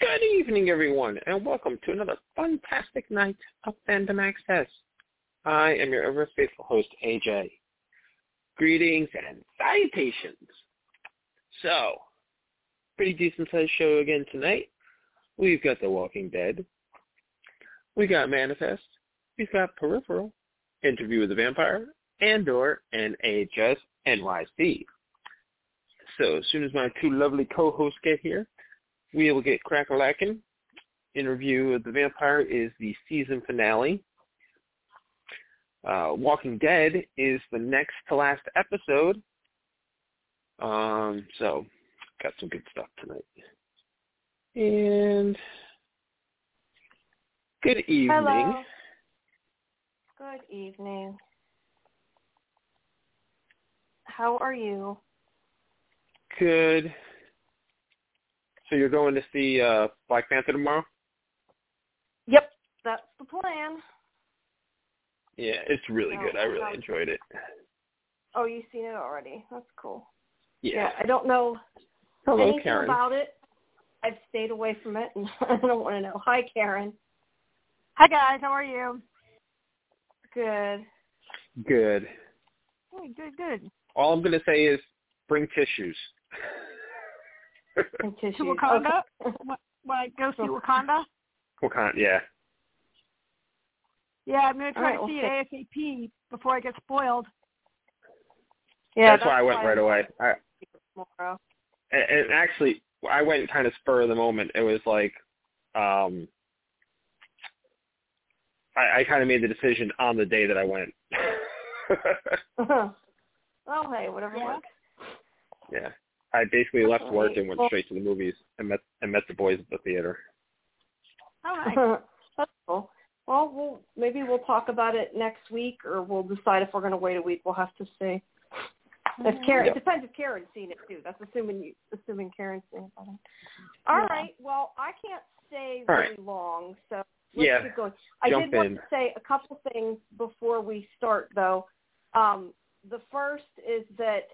Good evening, everyone, and welcome to another fantastic night of Fandom Access. I am your ever faithful host, AJ. Greetings and salutations. So, pretty decent sized show again tonight. We've got The Walking Dead. We got Manifest. We've got Peripheral, Interview with the Vampire, Andor, and AHS NYC. So as soon as my two lovely co-hosts get here, we will get crack-a-lacking. Interview with the Vampire is the season finale. Uh, Walking Dead is the next to last episode. Um, so, got some good stuff tonight. And good evening. Hello. Good evening. How are you? Good. So you're going to see uh, Black Panther tomorrow? Yep, that's the plan. Yeah, it's really So, good. I really um, enjoyed it. Oh, you've seen it already. That's cool. Yeah. I don't know Hello, anything Karen. about it. I've stayed away from it, and I don't want to know. Hi, Karen. Hi guys, how are you? Good. Good. Good, good, good. All I'm going to say is bring tissues. And. To Wakanda? Okay. What, when I go see Wakanda? Wakanda. Yeah. Yeah, I'm gonna try All to right, see it ASAP before I get spoiled. yeah, that's, why I went right away. I, Tomorrow. and, and actually, I went kind of spur of the moment. It was like, um, I, I kind of made the decision on the day that I went. oh, hey, whatever Yeah. works. yeah. I basically left All work and went Well- straight to the movies and met and met the boys at the theater. All right. That's cool. Well, we'll maybe we'll talk about it next week, or we'll decide if we're going to wait a week. We'll have to see. If Karen, Yeah. it depends if Karen's seen it too. That's assuming you, assuming Karen's seen it. by then. All Yeah. right. Well, I can't stay All really right. long, so let's Yeah. keep going. I Jump did want to say a couple things before we start, though. Um, the first is that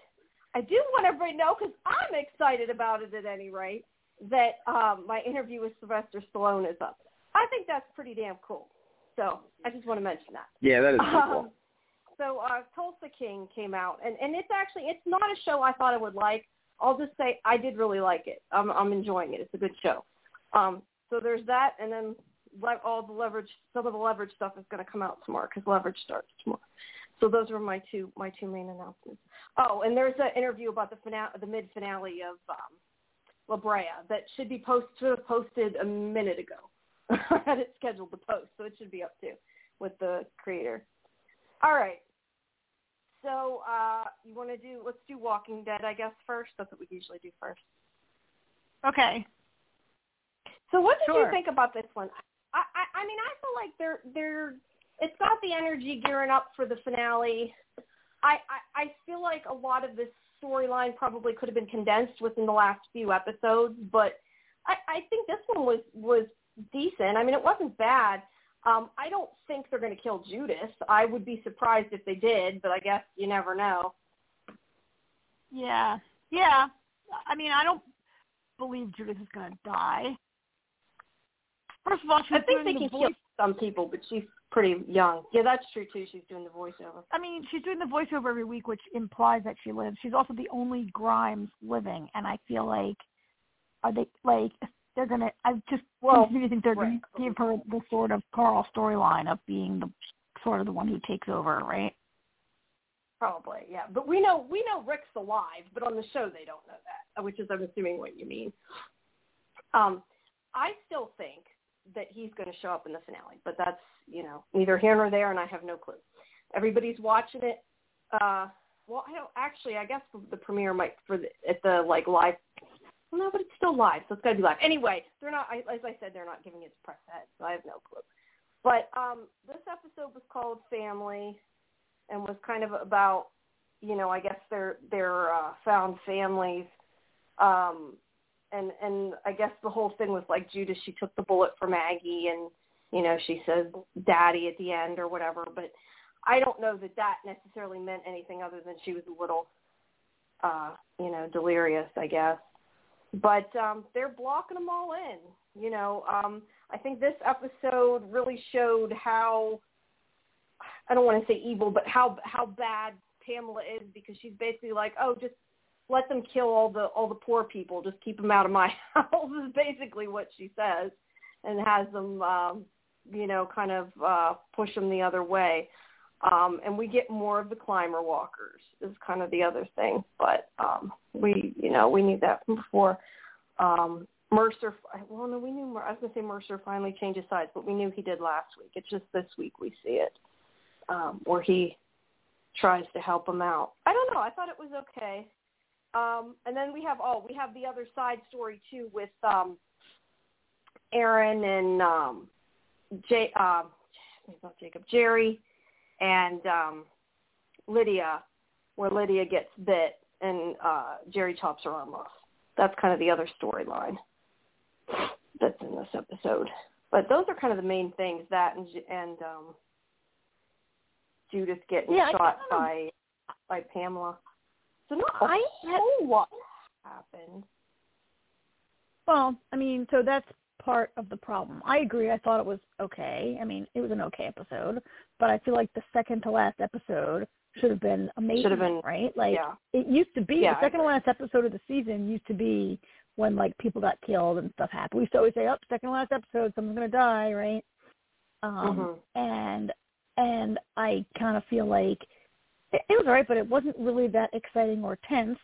I do want everybody to know because I'm excited about it at any rate that um, my interview with Sylvester Stallone is up. I think that's pretty damn cool. So I just want to mention that. Yeah, that is Um, cool. so uh, Tulsa King came out, and and it's actually it's not a show I thought I would like. I'll just say I did really like it. I'm I'm enjoying it. It's a good show. Um, so there's that, and then all the leverage, some of the leverage stuff is going to come out tomorrow because leverage starts tomorrow. So those were my two my two main announcements. Oh, and there's an interview about the finale, the mid finale of um, La Brea that should be post posted a minute ago. I had it scheduled to post, so it should be up too with the creator. All right. So uh, you want to do? Let's do Walking Dead, I guess first. That's what we usually do first. Okay. So what did Sure. you think about this one? I, I I mean I feel like they're they're it's got the energy gearing up for the finale. I I, I feel like a lot of this storyline probably could have been condensed within the last few episodes, but I, I think this one was was decent. I mean it wasn't bad. Um, I don't think they're going to kill Judith. I would be surprised if they did, but I guess you never know. Yeah. Yeah. I mean, I don't believe Judith is gonna die. First of all, she's I think they the can voice. kill some people, but she's pretty young. Yeah, that's true too. She's doing the voiceover. I mean, she's doing the voiceover every week, which implies that she lives. She's also the only Grimes living, and I feel like are they like they're gonna? I just Well, continue to think they're right. gonna give her the sort of Carl storyline of being the sort of the one who takes over, right? Probably, yeah. But we know we know Rick's alive, but on the show they don't know that, which is I'm assuming what you mean. Um, I still think that he's going to show up in the finale, but that's you know neither here nor there, and I have no clue. Everybody's watching it. Uh, well, I don't actually. I guess the, premiere might for the, at the like live. Well, no, but it's still live, so it's got to be live. Anyway, they're not. I, as I said, they're not giving it to press ahead, so I have no clue. But um, this episode was called Family and was kind of about, you know, I guess their their uh, found families, um, and and I guess the whole thing was like Judith. She took the bullet for Maggie, and you know she says "Daddy" at the end or whatever. But I don't know that that necessarily meant anything other than she was a little, uh, you know, delirious. I guess but um, they're blocking them all in. You know, um, I think this episode really showed how I don't want to say evil, but how how bad Pamela is because she's basically like, oh, just let them kill all the all the poor people, just keep them out of my house is basically what she says, and has them, um, you know, kind of uh, push them the other way. Um, and we get more of the climber walkers is kind of the other thing, but um, we, you know, we need that before. Um, Mercer, well, no, we knew. I was to say Mercer finally changed his sides, but we knew he did last week. It's just this week we see it, um, where he tries to help him out. I don't know. I thought it was okay. Um, and then we have oh, we have the other side story too with um, Aaron and um, Jay, um, not Jacob, Jerry, and um, Lydia, where Lydia gets bit and uh, Jerry chops her arm off. That's kind of the other storyline that's in this episode. But those are kind of the main things that and and um, Judith getting yeah, shot by by Pamela. So not a I whole lot happened. Well, I mean, so that's part of the problem. I agree. I thought it was okay. I mean, it was an okay episode, but I feel like the second to last episode should have been amazing. Should have been right. Like yeah. it used to be. Yeah, the second to last episode of the season used to be when like people got killed and stuff happened. We used to always say, "Up, oh, second to last episode, someone's gonna die," right? Um, mm-hmm. and and I kind of feel like it, it was alright, but it wasn't really that exciting or tense.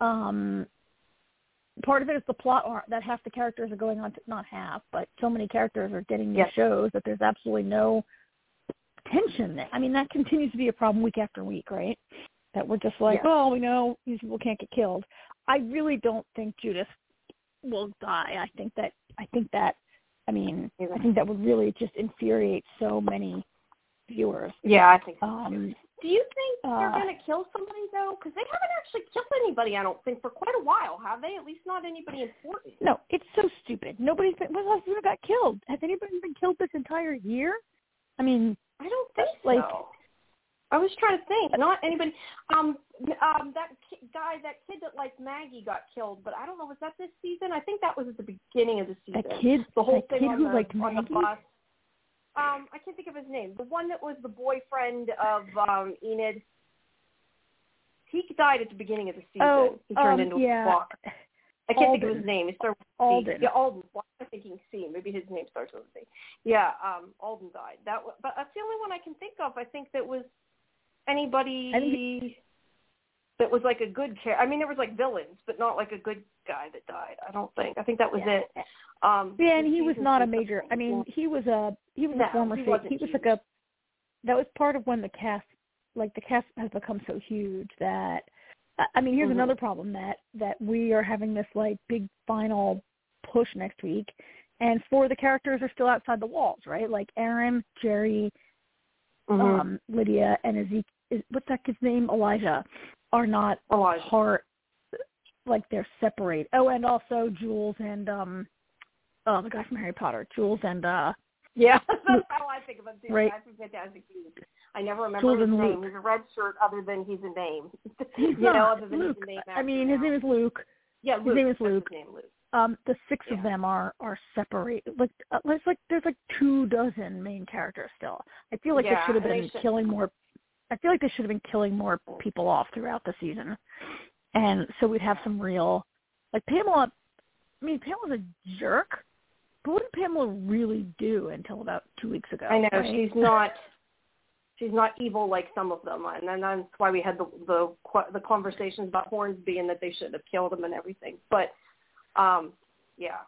Um, part of it is the plot arc that half the characters are going on to not half, but so many characters are getting these yes. shows that there's absolutely no tension. I mean, that continues to be a problem week after week, right? That we're just like, yes. well, we know these people can't get killed. I really don't think Judith will die. I think that I think that I mean, I think that would really just infuriate so many viewers. Yeah, I think so. Um, do you think they're uh, going to kill somebody though? Because they haven't actually killed anybody, I don't think, for quite a while, have they? At least not anybody important. No, it's so stupid. Nobody's been. When else got killed? Has anybody been killed this entire year? I mean, I don't think like, so. I was trying to think. Not anybody. Um, um, that ki- guy, that kid that liked Maggie got killed, but I don't know. Was that this season? I think that was at the beginning of the season. That kid, the whole thing kid on who the, liked on the Maggie. bus. Um, I can't think of his name. The one that was the boyfriend of um Enid. He died at the beginning of the season. Oh, he turned um, into yeah. a walker. I can't think of his name. He started with C. Alden. Yeah, Alden. Why am I thinking C? Maybe his name starts with a C. Yeah, um, Alden died. That, w- but that's the only one I can think of. I think that was anybody I think that was like a good care. I mean, there was like villains, but not like a good guy that died. I don't think. I think that was Yeah. it. Um, Yeah, and he was not a major. I mean, he was a he was No, a former. he he was huge. like a. That was part of when the cast, like the cast, has become so huge that. I- I mean, here's Mhm. another problem that that we are having this like big final push next week, and four of the characters are still outside the walls, right? Like Aaron, Jerry, Mhm. um, Lydia, and Ezekiel. Is, what's that kid's name? Elijah, are not Elijah. part like they're separate. Oh, and also Jules and um oh the guy from Harry Potter. Jules and uh Yeah, that's how I think of him too. Right. That's a fantastic dude. I never remember Jules his name. Luke. He's a red shirt other than he's a name. you know, other than Luke. he's a name. I mean, his name is Luke. yeah, his name is Luke. His name Luke. Um, the six Yeah. of them are are separate. Like uh, there's like there's like two dozen main characters still. I feel like they Yeah, should have been should- killing more. I feel like they should have been killing more people off throughout the season, and so we'd have some real like Pamela. I mean, Pamela's a jerk, but what did Pamela really do until about two weeks ago? I know right? she's not. She's not evil like some of them, and then that's why we had the the qu- the conversations about Hornsby and that they should have killed him and everything. But, um, yeah,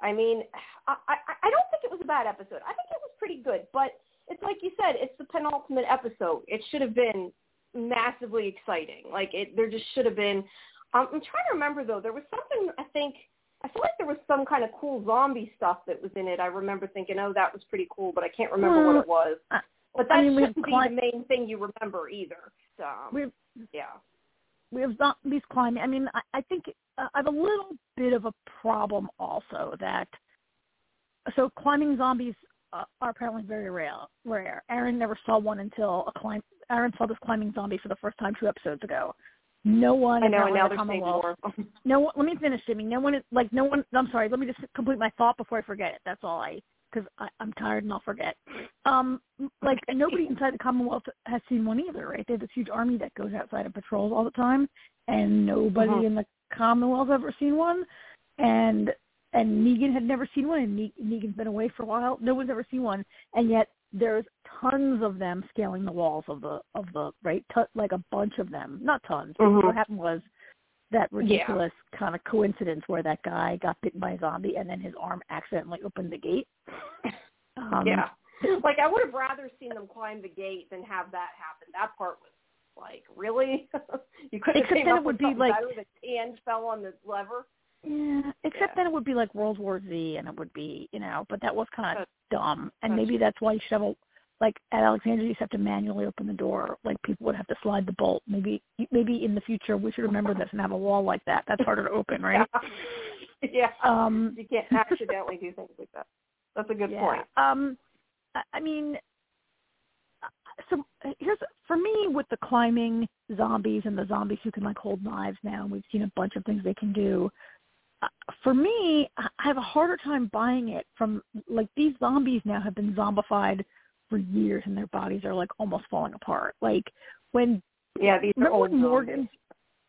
I mean, I I, I don't think it was a bad episode. I think it was pretty good, but it's like you said, it's the penultimate episode. It should have been massively exciting. Like it, there just should have been. Um, I'm trying to remember though. There was something I think. I feel like there was some kind of cool zombie stuff that was in it. I remember thinking, oh, that was pretty cool, but I can't remember what it was. But that I mean, shouldn't be cli- the main thing you remember either. So, we have yeah. we have zombies climbing. I mean, I, I think uh, I have a little bit of a problem also that so climbing zombies uh, are apparently very rare. Rare. Aaron never saw one until a climb. Aaron saw this climbing zombie for the first time two episodes ago, no one I know, and now in the Commonwealth. No one. Let me finish, Jimmy. No one is like no one. I'm sorry. Let me just complete my thought before I forget it. That's all I because I'm tired and I'll forget. Um, like nobody inside the Commonwealth has seen one either, right? They have this huge army that goes outside and patrols all the time, and nobody Mhm. in the Commonwealth ever seen one. And and Negan had never seen one, and Ne- Negan's been away for a while. No one's ever seen one, and yet there's tons of them scaling the walls of the of the right, T- like a bunch of them. Not tons. Mhm. What happened was that Yeah. ridiculous kind of coincidence where that guy got bitten by a zombie and then his arm accidentally opened the gate. Um, yeah. Like I would have rather seen them climb the gate than have that happen. That part was like, really? you couldn't have came then up it would with be like-. The hand fell on the lever. Yeah, except Yeah. then it would be like World War Z, and it would be, you know, but that was kind of That's- dumb. And that's- maybe that's why you should have a, like at Alexandria, you just have to manually open the door. Like people would have to slide the bolt. Maybe, maybe in the future we should remember this and have a wall like that. That's harder to open, right? yeah. Um, you can't accidentally do things like that. That's a good yeah. point. Um, I- mean, uh, so here's for me with the climbing zombies and the zombies who can like hold knives now. and We've seen a bunch of things they can do. For me, I I have a harder time buying it from like these zombies now have been zombified for years and their bodies are like almost falling apart. Like when Yeah, these are old when Morgan zombies.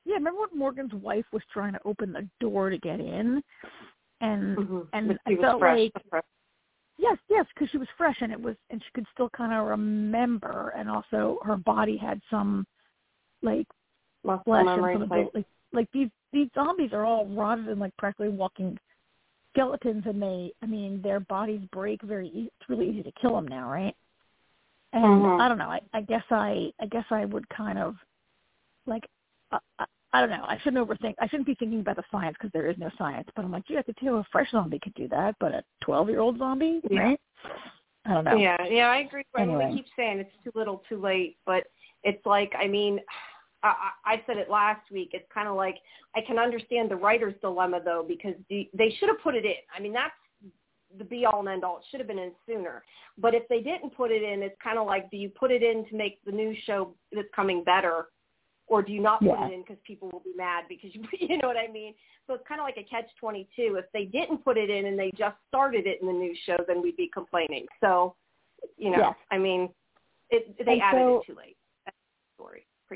yeah, remember when Morgan's wife was trying to open the door to get in and Mhm. and I felt fresh, like fresh. Yes, yes, because she was fresh and it was, and she could still kind of remember, and also her body had some like muscle flesh memory and some ability. Like, like these these zombies are all rotted and like practically walking skeletons, and they, I mean, their bodies break very. E- it's really easy to kill them now, right? And Mhm. I don't know. I, I guess I, I guess I would kind of like. Uh, I, I don't know. I shouldn't overthink. I shouldn't be thinking about the science because there is no science. But I'm like, gee, I could tell a fresh zombie could do that, but a 12 year old zombie, Yeah. right? I don't know. Yeah, yeah, I agree. I mean, Anyway. we keep saying it's too little, too late, but it's like, I mean, I, I I said it last week. It's kind of like I can understand the writer's dilemma though, because the, they should have put it in. I mean, that's the be all and end all. It should have been in sooner. But if they didn't put it in, it's kind of like, do you put it in to make the new show that's coming better, or do you not put it in because people will be mad because you, you know what I mean? So it's kind of like a catch twenty two. If they didn't put it in and they just started it in the new show, then we'd be complaining. So, you know. I mean, it they And added so- it too late.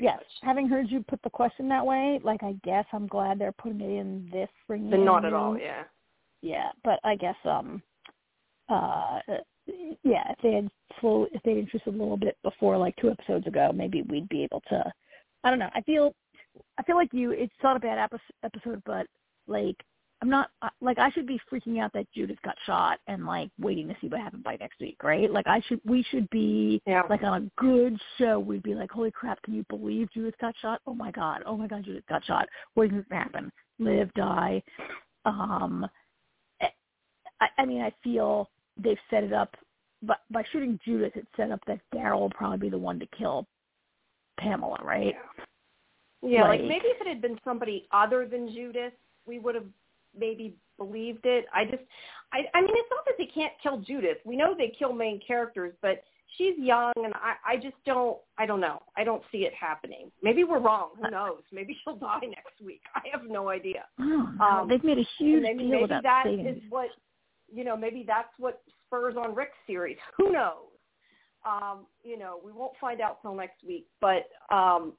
That's the story, pretty yes, much. having heard you put the question that way, like I guess I'm glad they're putting it in this Then not at all. Yeah. Yeah, but I guess um, uh, yeah, if they had slow, if they'd introduced a little bit before, like two episodes ago, maybe we'd be able to. I don't know. I feel, I feel like you. It's not a bad epi- episode, but like I'm not uh, like I should be freaking out that Judith got shot and like waiting to see what happened by next week, right? Like I should, we should be Yeah. like on a good show. We'd be like, holy crap, can you believe Judith got shot? Oh my god, oh my god, Judith got shot. What is going to happen? Live, die. Um, I, I mean, I feel they've set it up, but by shooting Judith, it's set up that Daryl will probably be the one to kill Pamela, right? Yeah, like, Like- maybe if it had been somebody other than Judith, we would have maybe believed it. I just, I, I mean, it's not that they can't kill Judith. We know they kill main characters, but she's young, and I, I just don't, I don't know. I don't see it happening. Maybe we're wrong. Who knows? Maybe she'll die next week. I have no idea. Don't. Um, They've made a huge maybe, deal maybe about that saving is what you know maybe that's what spurs on rick's series who knows um you know we won't find out till next week but um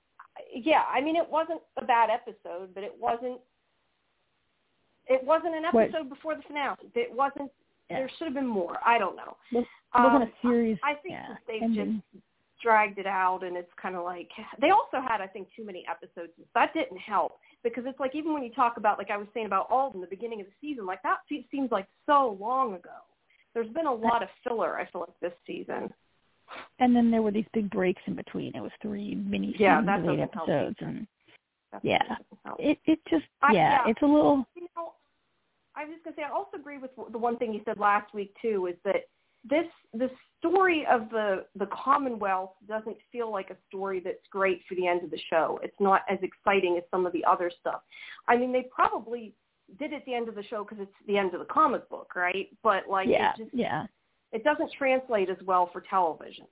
yeah i mean it wasn't a bad episode but it wasn't it wasn't an What- episode before the finale it wasn't Yeah. there should have been more i don't know It wasn't Um, a series. I think yeah, they've ending. just dragged it out and it's kind of like they also had I think too many episodes. That didn't help because it's like even when you talk about like I was saying about Alden the beginning of the season, like that seems like so long ago. There's been a lot of filler I feel like this season. And then there were these big breaks in between. It was three mini Yeah, seasons eight episodes, and That's Yeah. what it it just I- yeah, yeah. it's a little you know, I was going to say I also agree with the one thing you said last week too is that this the story of the the Commonwealth doesn't feel like a story that's great for the end of the show. It's not as exciting as some of the other stuff. I mean, they probably did at the end of the show because it's the end of the comic book, right? But like, yeah it just yeah it doesn't translate as well for television.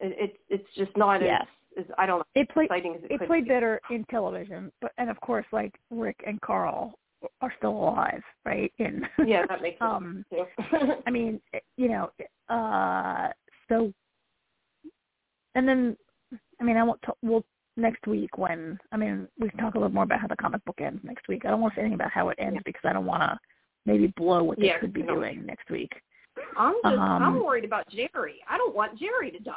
It, it it's just not Yeah. as is I don't know. It played Exciting as it, it played be. better in television, but and of course, like Rick and Carl are still alive, right? In Yeah, that makes sense um. I mean, you know, uh, so, and then, I mean, I won't. T- we'll next week when I mean we can talk a little more about how the comic book ends next week. I don't want to say anything about how it ends Yeah. because I don't want to maybe blow what they Yeah, could be no. doing next week. I'm just I'm Um, worried about Jerry. I don't want Jerry to die.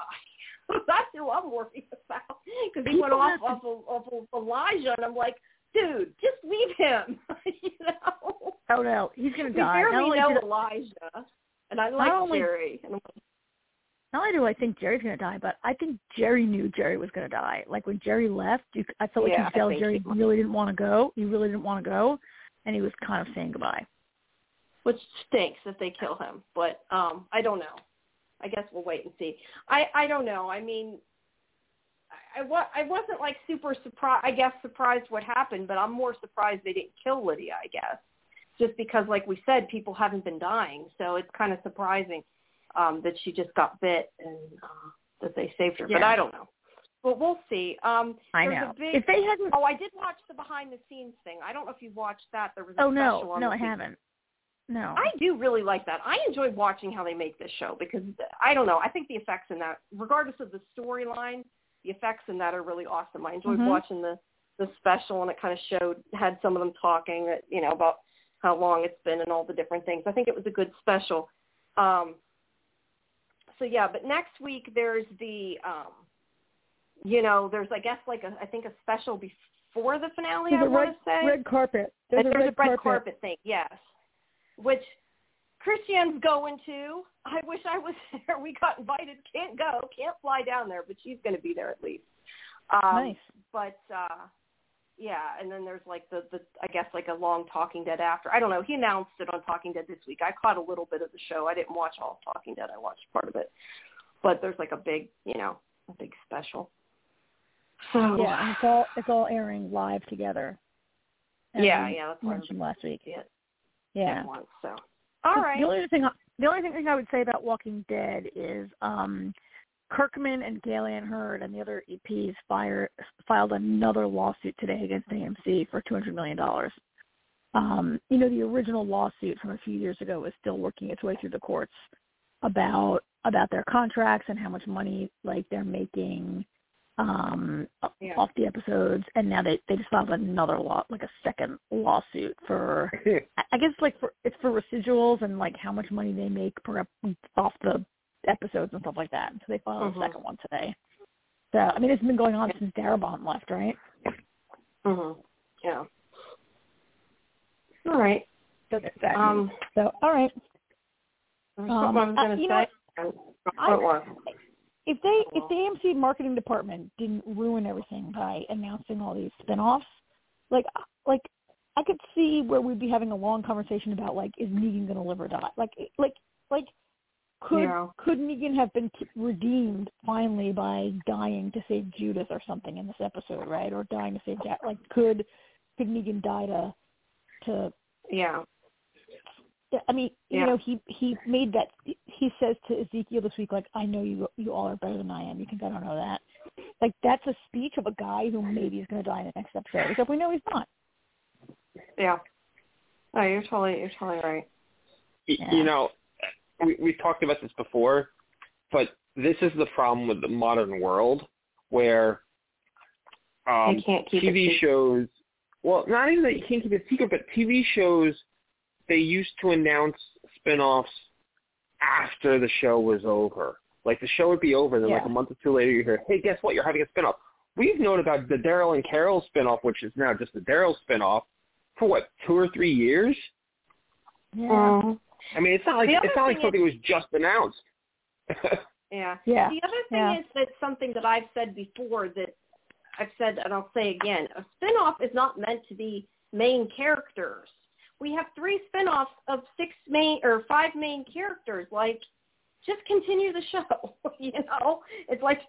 That's who I'm worried about because he went off to- off of, off of Elijah, and I'm like, dude, just leave him. you know, Oh no, he's gonna we die. Not barely know Elijah, and I like only- Jerry. And not only do I think Jerry's gonna die, but I think Jerry knew Jerry was gonna die. Like when Jerry left, you, I felt like Yeah, you could Jerry really didn't want to go. He really didn't want to go, and he was kind of saying goodbye. which stinks if they kill him. But um I don't know. I guess we'll wait and see. I I don't know. I mean, I I, wa- I wasn't like super surprised. I guess surprised what happened, but I'm more surprised they didn't kill Lydia. I guess just because, like we said, people haven't been dying, so it's kind of surprising um that she just got bit and uh, that they saved her. But I don't know. But we'll see. Um, I know. A big, if they hadn't, oh, I did watch the behind the scenes thing. I don't know if you watched that. There was a oh no, no, I haven't. No. I do really like that. I enjoy watching how they make this show because I don't know. I think the effects in that, regardless of the storyline, the effects in that are really awesome. I enjoyed Mhm. watching the the special, and it kind of showed had some of them talking that you know about how long it's been and all the different things. I think it was a good special. Um, so yeah, but next week there's the, um, you know, there's I guess like a I think a special before the finale. There's I a want to say red carpet. there's, There's, a red, red carpet. carpet thing, yes. Which Christian's going to. I wish I was there. We got invited. Can't go. Can't fly down there, but she's going to be there at least. Um, Nice. But uh, yeah, and then there's like the the I guess like a long Talking Dead after. I don't know. He announced it on Talking Dead this week. I caught a little bit of the show. I didn't watch all of Talking Dead. I watched part of it. But there's like a big, you know, a big special. So Yeah, it's all it's all airing live together. Yeah, yeah, that's mentioned last week. it Yeah. once. So all right. The only thing I- the only thing I would say about Walking Dead is um Kirkman and Gale Anne Hurd and the other EPs fire, filed another lawsuit today against AMC for two hundred million dollars. Um, you know, the original lawsuit from a few years ago is still working its way through the courts about about their contracts and how much money like they're making um Yeah. off the episodes and now they they just filed another law like a second lawsuit for I- I guess like for it's for residuals and like how much money they make per ep- off the episodes and stuff like that. So they filed Mhm. a second one today. So I mean, it's been going on since Darabont left, right? Mhm. Yeah. All right. Um, so all right, Um, I was uh, going to you say. I know I- was. If they if the AMC marketing department didn't ruin everything by announcing all these spin-offs, like uh, like I could see where we'd be having a long conversation about like is Negan going to live or die? Like like like could Yeah. could Negan have been k- redeemed finally by dying to save Judith or something in this episode, right? Or dying to save Jack? Like could could Negan die to to Yeah. Yeah, I mean, you Yeah. know, he he made that. He says to Ezekiel this week, like, "I know you you all are better than I am. You think I don't know that?" Like that's a speech of a guy who maybe is going to die in the next episode, except we know he's not. Yeah. No, you're totally you're totally right. Yeah. You know, we we've talked about this before, but this is the problem with the modern world where um, you can't keep TV shows. Well, not even that you can't keep it secret, but TV shows they used to announce spin-offs after the show was over. Like the show would be over, and then like a month or two later, you hear, "Hey, guess what? You're having a spin-off." We've known about the Daryl and Carol spin-off, which is now just the Daryl spin-off, for what two or three years. Yeah. I mean, it's not like it's not like thing something was just announced. Yeah. yeah, The other thing Yeah. is that something that I've said before that I've said and I'll say again, a spin-off is not meant to be main characters. We have three spin-offs of six main or five main characters. Like just continue the show, you know? It's like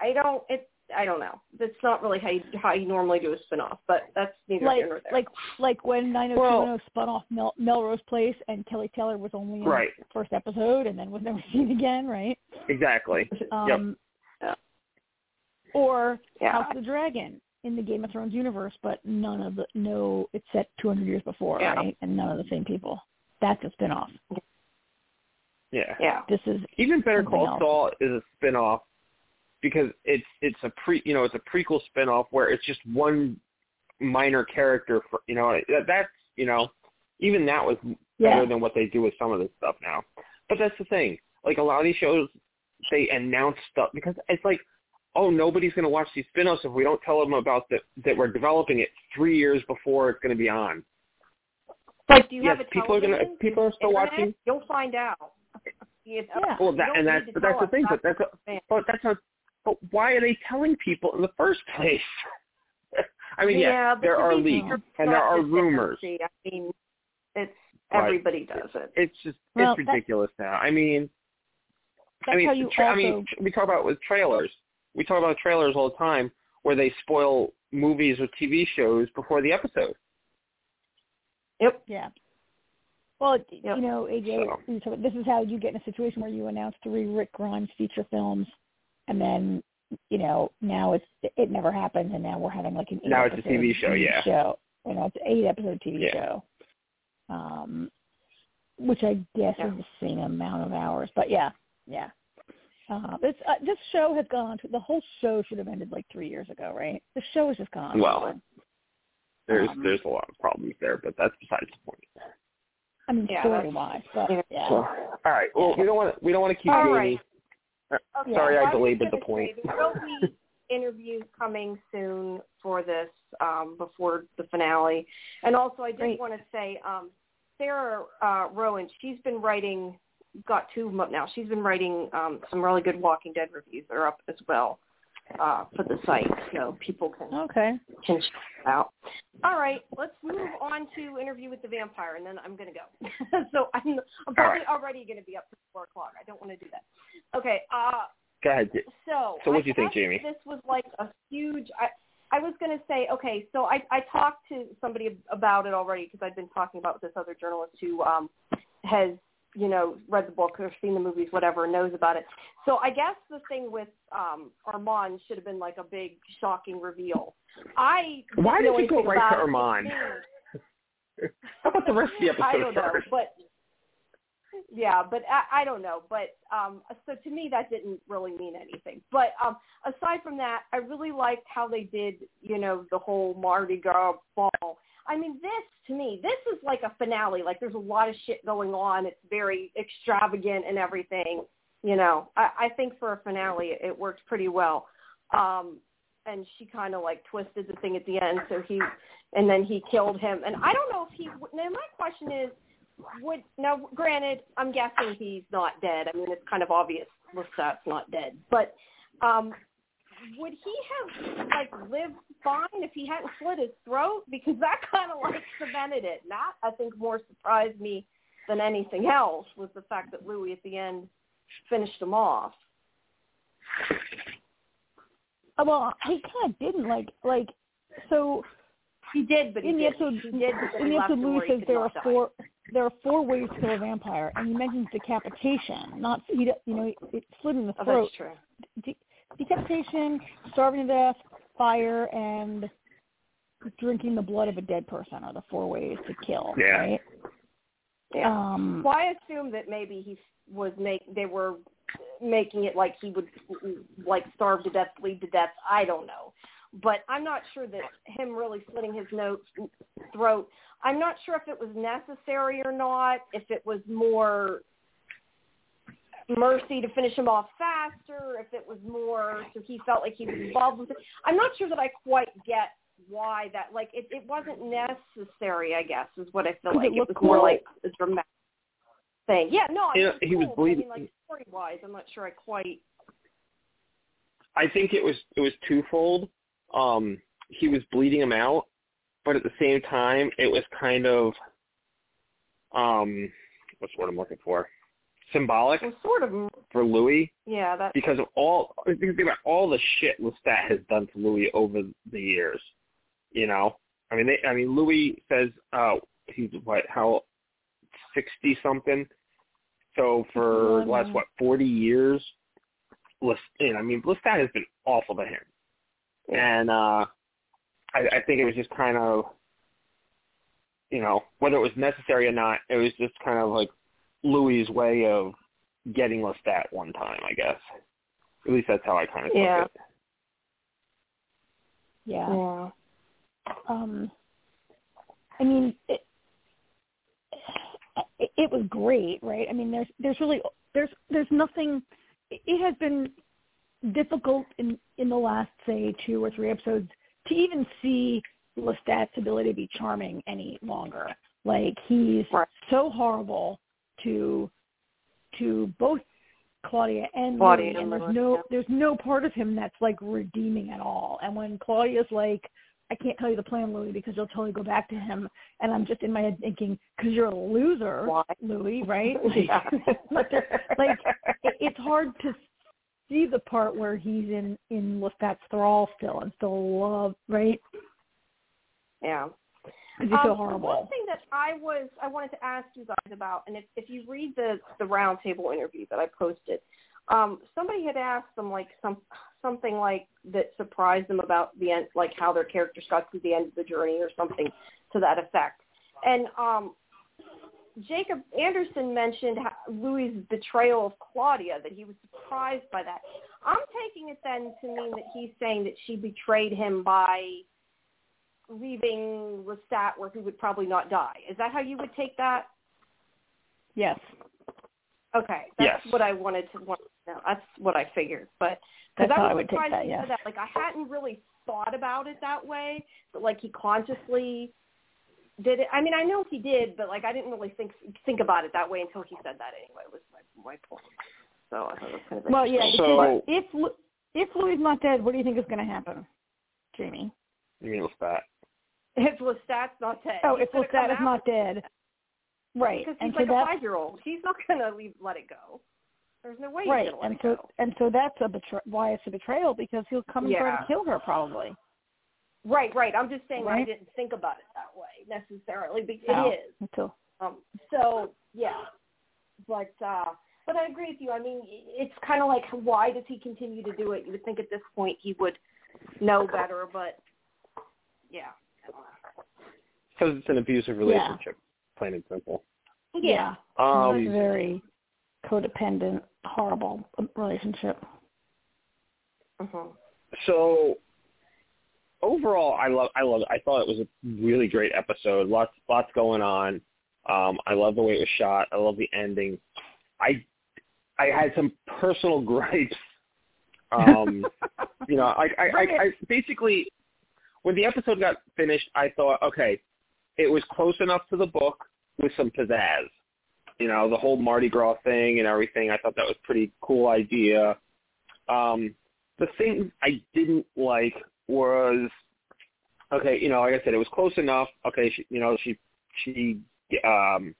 I don't it I don't know. That's not really how you how you normally do a spin-off, but that's neither like here nor there. like like when 90210 Well- spun off Mel- Melrose Place and Kelly Taylor was only in Right. the first episode and then was never seen again, right? exactly. Um, Yeah. or Yeah. House of the Dragon in the Game of Thrones universe, but none of the no, it's set 200 years before, Yeah. right? And none of the same people. That's a spinoff. Yeah. Yeah. This is Even Better Something Call else. Saul is a spin-off because it's it's a pre you know it's a prequel spin-off where it's just one minor character for you know that, that's you know even that was yeah. better than what they do with some of this stuff now. But that's the thing. Like a lot of these shows, they announce stuff because it's like, oh, nobody's going to watch these spin-offs if we don't tell them about the, that we're developing it three years before it's going to be on. Like, do you Yes, have a people are gonna- people are still Internet? watching. You'll find out. You know? Yeah. Well, You that and need that's to but that's the thing. But that's that's what but that's not. But why are they telling people in the first place? I mean, yeah, but there are be leaks and there are just rumors. I mean, it's Right. everybody does it. It's just Well, it's that- ridiculous now. I mean, That's I mean, how you tra- also. I mean, we talk about with trailers. We talk about trailers all the time where they spoil movies or TV shows before the episode. Yep. Yeah. Well, Yep. you know, AJ, So- this is how you get in a situation where you announce three Rick Grimes feature films, and then you know now it's it never happens, and now we're having like an eight Now it's a TV show, yeah. Show, you know, it's an eight episode TV Yeah. show, um, which I guess Yeah. is the same amount of hours, but yeah, yeah. Uh, this uh, this show has gone on. To, the whole show should have ended like three years ago, right? The show has just gone. on. Well, There's Um, there's a lot of problems there, but that's besides the point. I mean, Yeah, story wise, but yeah. yeah. So, all right. Well, we don't want to we don't want to keep All Jamie. right. Okay, Sorry, well, I was belabored the point. say, There will be interviews coming soon for this um, before the finale, and also I did Great. want to say um, Sarah uh, Rowan. She's been writing, got two of them up now. She's been writing um, some really good Walking Dead reviews. They're up as well uh, for the site, so people can Okay. can check it out. All right, let's move on to interview with the vampire, and then I'm going to go. so I'm, I'm probably already going to be up to four o'clock. I don't want to do that. Okay. Uh, Go ahead. so, So what do you think, Jamie? This was like a huge. I I was going to say, okay, so I I talked to somebody about it already because I've been talking about this other journalist who um has you know read the book or seen the movies, whatever, knows about it. So I guess the thing with um Armand should have been like a big shocking reveal. I Why did you go right to. Armand? How about the rest of the episode I don't know, first? but yeah, but I, I don't know. But um, so to me, that didn't really mean anything. But um, aside from that, I really liked how they did, you know, the whole Mardi Gras ball. I mean, this to me, this is like a finale. Like there's a lot of shit going on. It's very extravagant and everything. You know, I, I think for a finale, it worked pretty well. Um, and she kind of like twisted the thing at the end, so he, and then he killed him. And I don't know if he. Now my question is, would now granted i'm guessing he's not dead i mean it's kind of obvious Lestat's not dead but um would he have like lived fine if he hadn't slit his throat because that kind of like cemented it and that i think more surprised me than anything else was the fact that louis at the end finished him off Uh, Well, he kind of didn't like like so he did but he in the did episode he did but in he the episode Louis says there are die. four there are four ways to kill a vampire, and he mentions decapitation. Not he d- you know it, it slit in the oh, throat. that's true De- decapitation, starving to death, fire, and drinking the blood of a dead person are the four ways to kill. Yeah. Right. yeah Um, Well, I assume that maybe he was make they were making it like he would like starve to death, bleed to death. I don't know, but I'm not sure that him really slitting his note throat. I'm not sure if it was necessary or not. If it was more mercy to finish him off faster, if it was more so he felt like he was involved with it. I'm not sure that I quite get why that like it, it wasn't necessary. I guess is what I feel like. it It, looked was more like a dramatic thing. Yeah, no, I You mean, know, he was cool, but bleeding- I mean, like story wise, I'm not sure I quite. I think it was it was twofold. Um, he was bleeding him out, but at the same time, it was kind of um, what's the word I'm looking for? Symbolic sort of. for Louis Yeah, that. because of all think about all the shit Lestat has done to Louis over the years. You know, I mean, they, I mean, Louis says uh, he's what how sixty something. So for the last what forty years, Lestat, I mean, Lestat has been awful to him. and uh, I, I think it was just kind of, you know, whether it was necessary or not, it was just kind of like Louis's way of getting Lestat one time, I guess. At least that's how I kind of took Yeah. it. Yeah. Yeah. Um, I mean, it, it, it was great, right? I mean, there's there's really there's there's nothing. It has been difficult in in the last say two or three episodes to even see Lestat's ability to be charming any longer. Like he's Right. so horrible to to both Claudia and Claudia Louis, and there's no there's no part of him that's like redeeming at all. And when Claudia's like, I can't tell you the plan, Louis, because you'll totally go back to him, and I'm just in my head thinking, because you're a loser, Why? Louis, right? Yeah. like, like it, it's hard to see the part where he's in in Lestat's thrall still and still love, right? Yeah. So Um, horrible. One thing that I was I wanted to ask you guys about, and if if you read the the roundtable interview that I posted, um, somebody had asked them like some something like that surprised them about the end, like how their characters got to the end of the journey or something to that effect. And um, Jacob Anderson mentioned Louis' betrayal of Claudia, that he was surprised by that. I'm taking it then to mean that he's saying that she betrayed him by leaving Lestat where he would probably not die. Is that how you would take that? Yes. Okay, that's Yes. what I wanted to want to know. That's what I figured, but because That's how I I was would take surprised that, he said that. Like I hadn't really thought about it that way, but like he consciously did it. I mean, I know he did, but like I didn't really think think about it that way until he said that. Anyway, was my my point. So I thought it was kind of Well, yeah. interesting. So- if if Louis is not dead, what do you think is going to happen, Jamie? You mean Lestat? If Lestat's not dead, Oh, if Lestat is not dead, right? because and he's so like a five year old. He's not gonna leave let it go. There's no way right, he's gonna let and it so go. and so that's a why it's a betrayal because he'll come and try to kill her probably. Right, right. I'm just saying I didn't think about it that way necessarily, but Oh. it is. Until Um, so yeah, but uh, but I agree with you. I mean, it's kind of like why does he continue to do it? You would think at this point he would know better, but yeah, Because it's an abusive relationship, plain and simple. yeah, it's a Um, very codependent, horrible relationship. Mhm. so overall, I love, I love it. I thought it was a really great episode. Lots, lots going on. Um, I love the way it was shot. I love the ending. I, I had some personal gripes. Um, you know, I, I, I, Bring. I basically, when the episode got finished, I thought, okay, it was close enough to the book with some pizzazz. You know, the whole Mardi Gras thing and everything. I thought that was a pretty cool idea. Um, the thing I didn't like was, okay, you know, like I said, it was close enough. Okay, she, you know, she she um,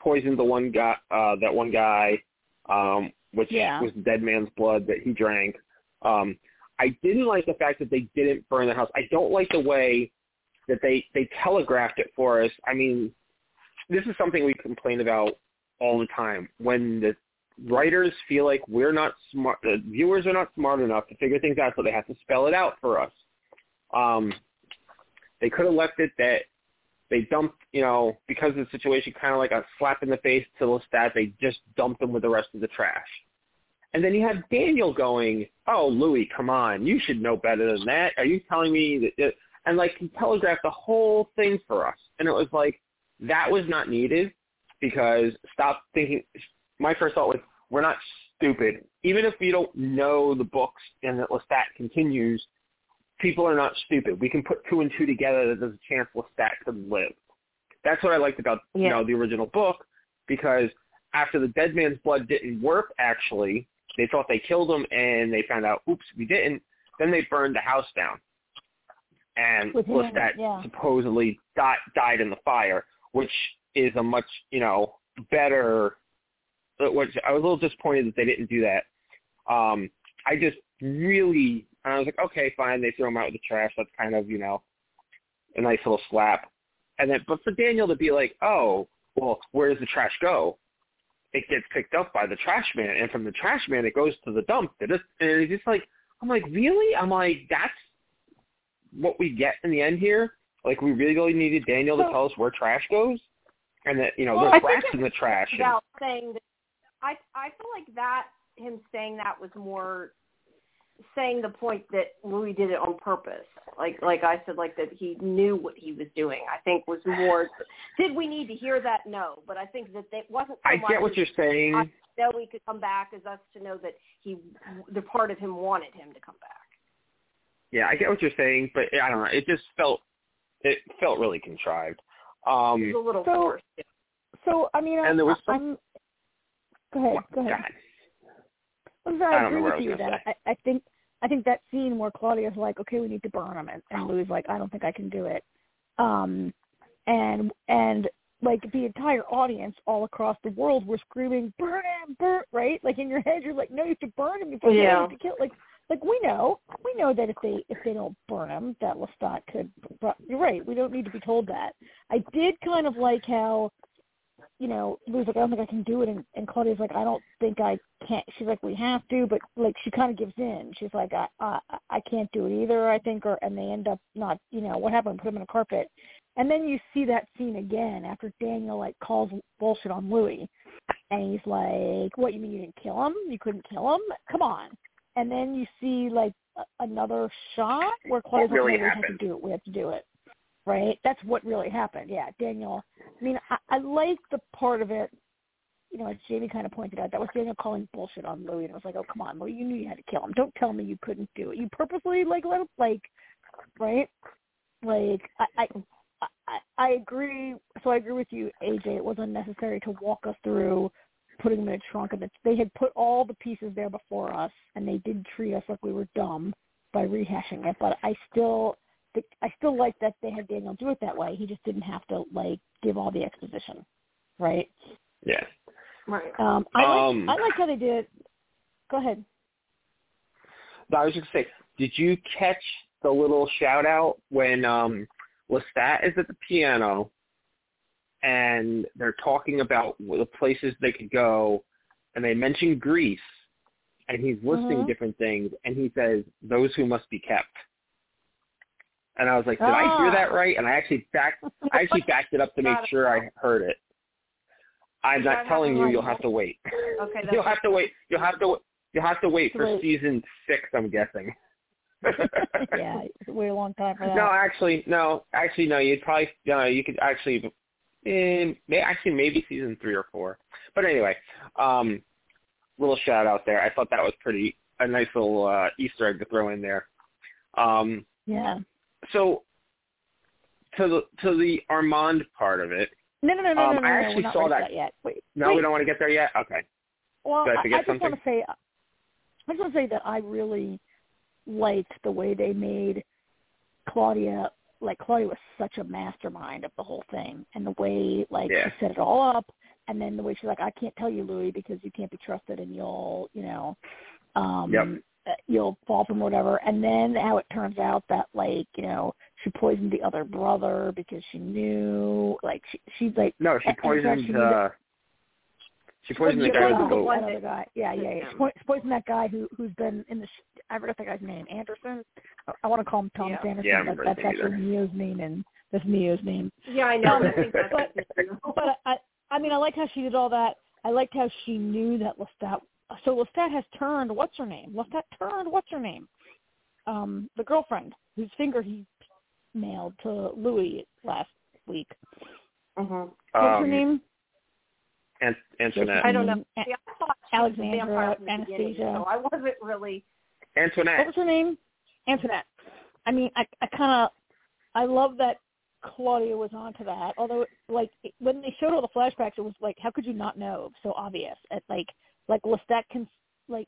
poisoned the one guy, uh, that one guy, um, which Yeah. was dead man's blood that he drank. Um, I didn't like the fact that they didn't burn the house. I don't like the way that they they telegraphed it for us. I mean, this is something we complain about all the time when the writers feel like we're not smart, the viewers are not smart enough to figure things out, so they have to spell it out for us. Um, they could have left it that they dumped, you know, because of the situation, kind of like a slap in the face to Lestat. They just dumped him with the rest of the trash. And then you have Daniel going, "Oh, Louis, come on, you should know better than that. Are you telling me that?" It, and like he telegraphed the whole thing for us, and it was like that was not needed because stop thinking. My first thought was, we're not stupid. Even if we don't know the books and that Lestat continues, people are not stupid. We can put two and two together that there's a chance Lestat could live. That's what I liked about you know the original book because after the dead man's blood didn't work, actually, they thought they killed him, and they found out, oops, we didn't. Then they burned the house down, and With him, Lestat yeah. supposedly di- died in the fire, which is a much you know better. uh, Which I was a little disappointed that they didn't do that. Um, I just really, and I was like, okay, fine. They threw him out with the trash. That's kind of you know a nice little slap. And then, but for Daniel to be like, oh, well, where does the trash go? It gets picked up by the trash man, and from the trash man, it goes to the dump. It just, and it's just like, I'm like, really? I'm like, that's what we get in the end here. Like we really needed Daniel to tell us where trash goes, and that you know well, there's rats in the trash. About saying that, I I feel like that him saying that was more saying the point that Louis did it on purpose. Like like I said, like that he knew what he was doing. I think was more. did we need to hear that? No, but I think that it wasn't. So I get what you're saying. Know he could come back as us to know that he, the part of him wanted him to come back. Yeah, I get what you're saying, but I don't know. It just felt it felt really contrived. Um, it was a little so, forced. So I mean, and there was some, I'm. Go ahead. Go ahead. Go. I'm sorry, I I don't know agree what I with was you gonna that I, I think I think that scene where Claudia's like, okay, we need to burn him, and, and Louis like, I don't think I can do it, um, and and like the entire audience all across the world were screaming, burn him, burn, right? Like in your head, you're like, no, you have to burn him. You have to, Yeah. you have to kill. Like like we know, we know that if they if they don't burn him, that Lestat could. You're right. We don't need to be told that. I did kind of like how, you know, Lou's like, I don't think I can do it, and, and Claudia's like, I don't think I can't. She's like, we have to, but like she kind of gives in. She's like, I I, I can't do it either. I think, or and they end up not. You know, what happened? Put him in a carpet. And then you see that scene again after Daniel like calls bullshit on Louis, and he's like, "What you mean you didn't kill him? You couldn't kill him? Come on!" And then you see like a- another shot where Claudia's really like, "No, "We have to do it. We have to do it." Right? That's what really happened. Yeah, Daniel. I mean, I, I like the part of it. You know, as Jamie kind of pointed out, that was Daniel calling bullshit on Louis, and it was like, "Oh, come on, Louis, you knew you had to kill him. Don't tell me you couldn't do it. You purposely like let him like, right? Like, I, I I, I agree. So I agree with you, AJ. It was unnecessary to walk us through putting them in a trunk, and it's- they had put all the pieces there before us, and they did treat us like we were dumb by rehashing it. But I still, I still like that they had Daniel do it that way. He just didn't have to like give all the exposition, right? yeah. Right. Um, I like, Um, I like how they did. it. Go ahead. I was just gonna say, did you catch the little shout out when um Lestat is at the piano and they're talking about the places they could go and they mention Greece and he's listing Mhm. different things and he says those who must be kept. And I was like, did I hear Ah. that right? And I actually backed I actually backed it up to make sure I heard it. I'm not telling you. You'll have to wait. Okay. You'll have to wait. You'll have to. You'll have to wait for Wait. season six. I'm guessing. yeah, it's a way long time for that. No, actually, no. Actually, no. You'd probably. No, you could actually. In, may, actually, maybe season three or four. But anyway, um, little shout out there. I thought that was pretty a nice little uh, Easter egg to throw in there. Um, yeah. so to the to the Armand part of it. No, no, no, no, Um, no, no, I no, actually saw that- that yet. Wait, No, wait. we don't want to get there yet. Okay. Well, I I, just want to say, I just want to say that I really liked the way they made Claudia. Like Claudia was such a mastermind of the whole thing, and the way like Yeah. she set it all up, and then the way she's like, I can't tell you, Louis, because you can't be trusted, and you'll, you know, um, Yep. uh, you'll fall from whatever. And then how it turns out that like you know she poisoned the other brother because she knew like she she's like No, she and- and in fact, poisoned. she Uh, she poisoned the guy with the poisoned boat. one that that- other guy. Yeah, yeah, yeah. Yeah. She po- poisoned that guy who who's been in the. Sh- I forgot that guy's name. Anderson. I- I want to call him Thomas Yeah. Anderson, Yeah, but that's his name actually Neo's name, and that's Neo's name. Yeah, I know. I think that's But- But I, I mean, I like how she did all that. I liked how she knew that Lestat. So Lestat has turned. What's her name? Lestat turned. What's her name? Um, the girlfriend whose finger he nailed to Louis last week. Mhm. What's her Um, name? An- Antoinette. I don't know. Mm, See, I thought she was a Alexandra, vampire from the beginning, Anastasia. so I wasn't really. Antoinette. What was her name? Antoinette. I mean, I I kind of I love that Claudia was onto that. Although, like when they showed all the flashbacks, it was like, how could you not know? It so obvious. At like like Lestat can like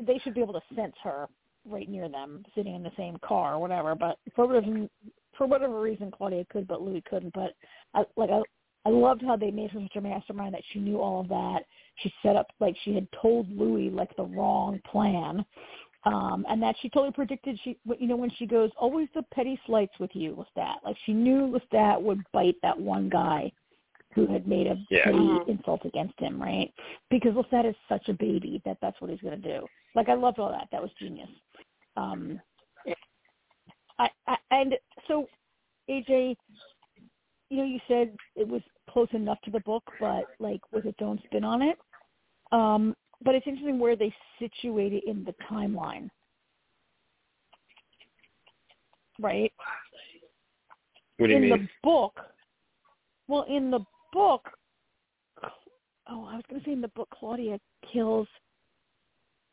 they should be able to sense her right near them, sitting in the same car or whatever. But for whatever for whatever reason, Claudia could, but Louis couldn't. But I like I. I loved how they made her such a mastermind that she knew all of that. She set up like she had told Louis like the wrong plan, um, and that she totally predicted she, you know, when she goes, always the petty slights with you, Lestat. Like she knew Lestat would bite that one guy who had made a Yeah. petty Mhm. insult against him, right? Because Lestat is such a baby that that's what he's going to do. Like I loved all that. That was genius. Um, I, I and so AJ, you know, you said it was close enough to the book, but like with its own spin on it. Um, but it's interesting where they situate it in the timeline, right? What do you in mean? the book, well, in the book, oh, I was going to say in the book, Claudia kills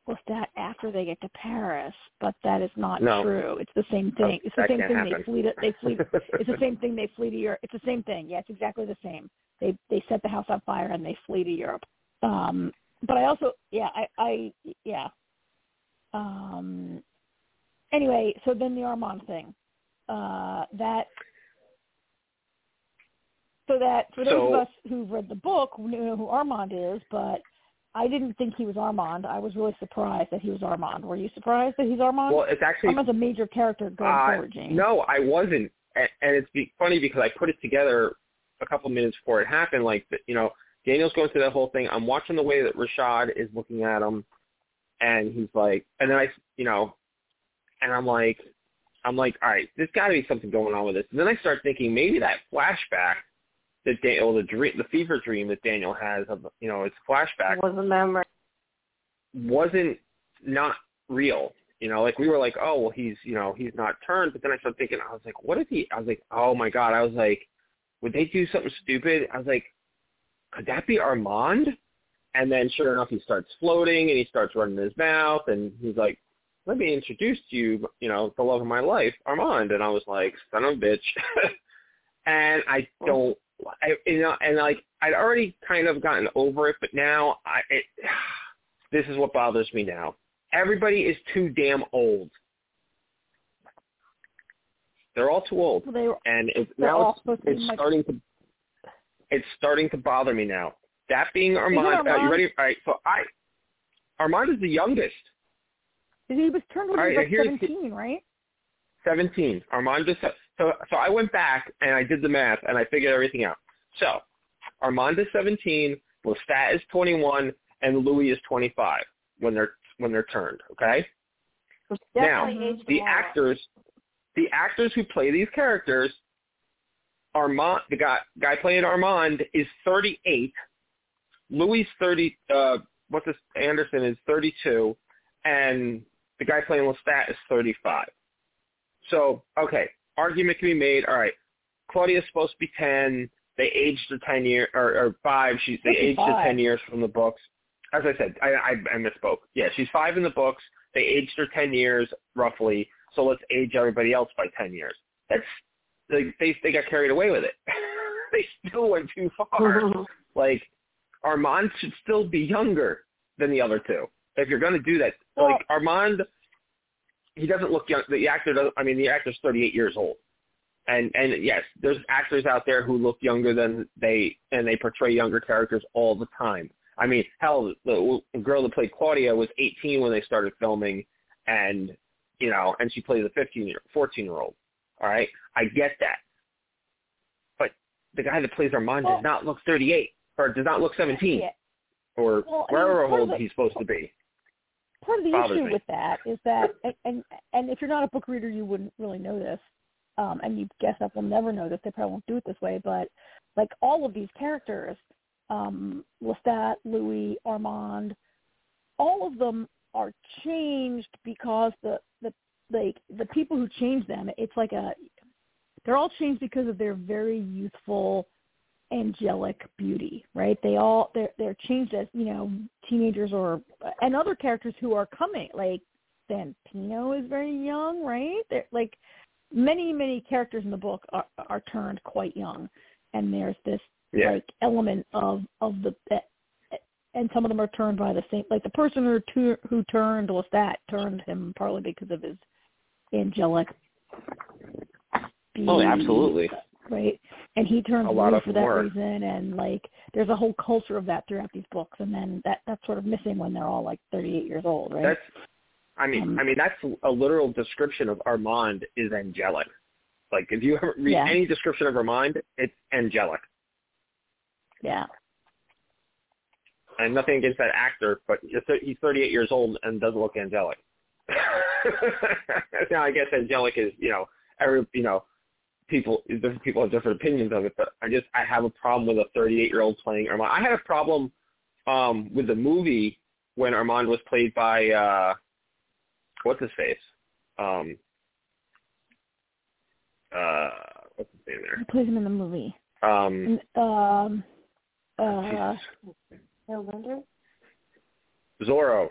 Lestat after they get to Paris, but that is not No. true. It's the same thing. Oh, it's the that same thing. happen. They flee to they flee. it's the same thing. They flee to Europe. It's the same thing. Yeah, it's exactly the same. They they set the house on fire and they flee to Europe. Um, but I also yeah I I yeah. Um. Anyway, so then the Armand thing. Uh, that so that for those So- of us who've read the book we know who Armand is, but I didn't think he was Armand. I was really surprised that he was Armand. Were you surprised that he's Armand? Well, it's actually Armand's a major character going Uh, forward, James. No, I wasn't, and, and it's be- funny because I put it together a couple minutes before it happened. Like, you know, Daniel's going through that whole thing. I'm watching the way that Rashid is looking at him, and he's like, and then I, you know, and I'm like, I'm like, all right, there's got to be something going on with this. And then I start thinking maybe that flashback that Daniel, the dream, the fever dream that Daniel has of, you know, it's flashback was a memory. wasn't not real. You know, like we were like, oh well, he's you know he's not turned. But then I started thinking, I was like, what if he? I was like, oh my god. I was like, would they do something stupid? I was like, could that be Armand? And then sure enough, he starts floating and he starts running his mouth and he's like, let me introduce to you, you know, the love of my life, Armand. And I was like, son of a bitch. and I don't, I, you know, and like I'd already kind of gotten over it, but now I, it, this is what bothers me now. Everybody is too damn old. They're all too old, Well, they were and it's now it's, to it's much. starting to it's starting to bother me now. That being Armand, Uh, you ready? All right, so I Armand is the youngest, He was turned when he was right, like seventeen, right? seventeen. Armand is so so I went back and I did the math and I figured everything out. So Armand is seventeen, Lestat is twenty one, and Louis is twenty five when they're when they're turned. Okay. Now, Definitely aged the actors the actors who play these characters Armand the guy guy playing Armand is 38 Louis 30 uh what's this Anderson is 32 and the guy playing Lestat is 35 so okay argument can be made all right Claudia's supposed to be 10 they aged her 10 year or, or 5 she they aged her 55. 10 years from the books as I said I, I I misspoke yeah she's 5 in the books they aged her 10 years roughly so let's age everybody else by 10 years. That's like they they got carried away with it. they still went too far. like Armand should still be younger than the other two. If you're going to do that, Well- like Armand, he doesn't look young. The actor doesn't. I mean, the actor's 38 years old. And and yes, there's actors out there who look younger than they and they portray younger characters all the time. I mean, hell, the, the girl that played Claudia was 18 when they started filming, and you know, and she plays a 15 year, 14 year old. All right, I get that, but the guy that plays Armand Well- does not look 38 or does not look 17 Yeah. or Well, I mean, wherever old he's supposed to be. Part of the issue me. with that is that and, and and if you're not a book reader you wouldn't really know this um and you guess that will never know this they probably won't do it this way but like all of these characters um lestat louis armand all of them are changed because the the like the people who change them it's like a they're all changed because of their very youthful angelic beauty, right? They all they're they're changed as you know teenagers or and other characters who are coming like Santino is very young, right? They're, like many many characters in the book are are turned quite young, and there's this Yeah. like element of of the and some of them are turned by the same like the person who tu- who turned Lestat turned him partly because of his angelic Oh, absolutely. Right? And he turns A lot blue for that were. reason, and like there's a whole culture of that throughout these books, and then that that's sort of missing when they're all like 38 years old, right? That's, I mean, Um, I mean that's a literal description of Armand is angelic. Like if you ever read Yeah. any description of Armand, it's angelic. yeah, And nothing against that actor, but he's 38 years old and doesn't look angelic. now I guess angelic is you know every you know people different people have different opinions of it, but I just I have a problem with a 38 year old playing Armand. I had a problem um with the movie when Armand was played by uh what's his face um uh what's his name there Who plays him in the movie? um um, uh. November? Zorro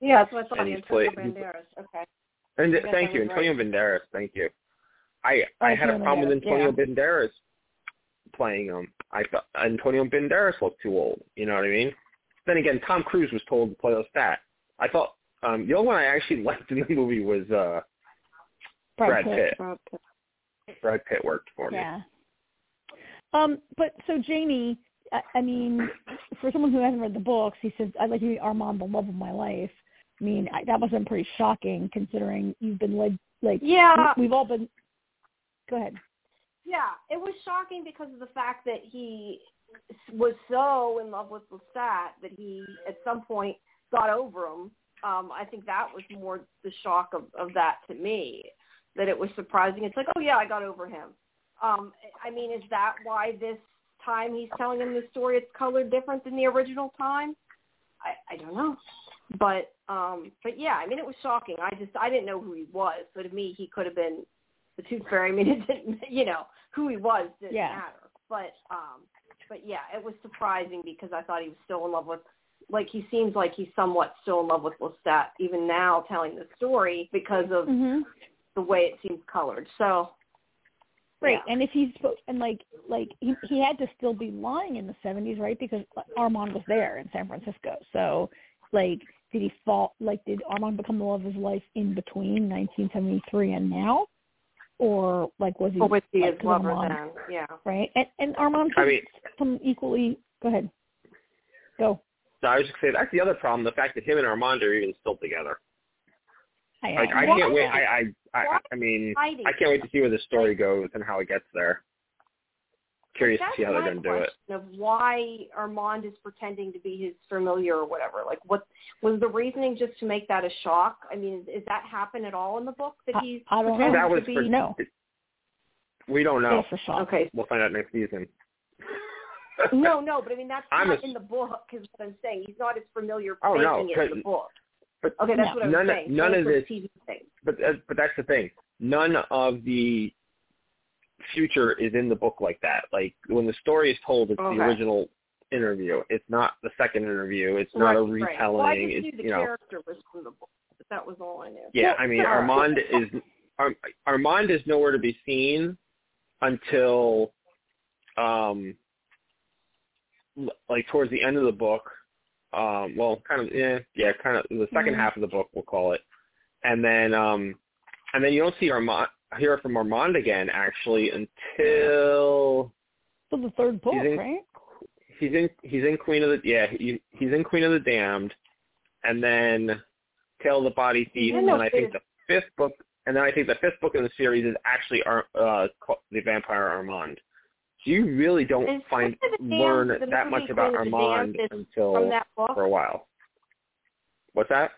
Yeah, that's what I thought. Antonio played- Banderas. Okay. and thank you Antonio Banderas thank you I I had a problem with Antonio yeah. Banderas playing him. I thought Antonio Banderas looked too old. You know what I mean? Then again, Tom Cruise was told to play Lestat. I thought um the only one I actually liked in the movie was uh Brad Pitt. Rob Pitt. Brad Pitt worked for me. Yeah. Um, but so Jamie, I, I mean, for someone who hasn't read the books, he says, "I'd like to be Armand, the love of my life." I mean, I, that must have been pretty shocking, considering you've been led like Yeah, we've all been. Go ahead. yeah. It was shocking because of the fact that he was so in love with Lestat that he, at some point, got over him. Um, I think that was more the shock of, of that to me, that it was surprising. It's like, oh yeah, I got over him. Um, I mean, is that why this time he's telling him the story it's colored different than the original time? I, I don't know. But um but yeah, I mean it was shocking. I just I didn't know who he was. So to me he could have been the tooth fairy. I mean it didn't you know, who he was didn't Yeah. matter. But um but yeah, it was surprising because I thought he was still in love with like he seems like he's somewhat still in love with Lestat even now telling the story because of Mm-hmm. the way it seems colored. So Right, yeah. and if he's and like like he he had to still be lying in the seventies, right? Because Armand was there in San Francisco. So, like, did he fall? Like, did Armand become the love of his life in between nineteen seventy three and now, or like was he? Or was he like, his 'cause lover Armand, then? Yeah. Right, and and Armand I had mean, some equally. Go ahead. Go. so I was just saying that's the other problem. The fact that him and Armand are even still together. I, Like I can't wait. I I I, I mean Hiding. I can't wait to see where the story goes and how it gets there. Curious to That's see how they're my going to do it. question Of why Armand is pretending to be his familiar or whatever. Like, what was the reasoning just to make that a shock? I mean, is, is that happen at all in the book that I- he's I don't know. pretending That was to be? for no. We don't know. Yeah, for sure. Okay. We'll find out next season. No, no, but I mean that's I'm not a- in the book. Is what I'm saying. He's not as familiar Oh, no, facing it in the book. but Okay, that's No. what I'm none, saying. none So of this TV thing. but uh, but that's the thing. None of the future is in the book like that. Like when the story is told, it's Okay. the original interview. It's not the second interview. It's not a Right, right. retelling. Well, I just it's knew the you know. The character was from the book, but that was all I knew. Yeah, I mean Armand is Ar- Armand is nowhere to be seen until um like towards the end of the book. Um well kind of yeah, yeah, kind of the 2nd Mhm. half of the book we'll call it. And then um and then you don't see Armand hear from Armand again actually until So the third book, He's in- right? he's in he's in Queen of the yeah, he, he's in Queen of the Damned and then Tale of the Body Thief and then I think the fifth book and then I think the fifth book in the series is actually Ar- uh The Vampire Armand. So you really don't find the Damned learn that much about Queen of the Armand Damned is from until for a while. What's that?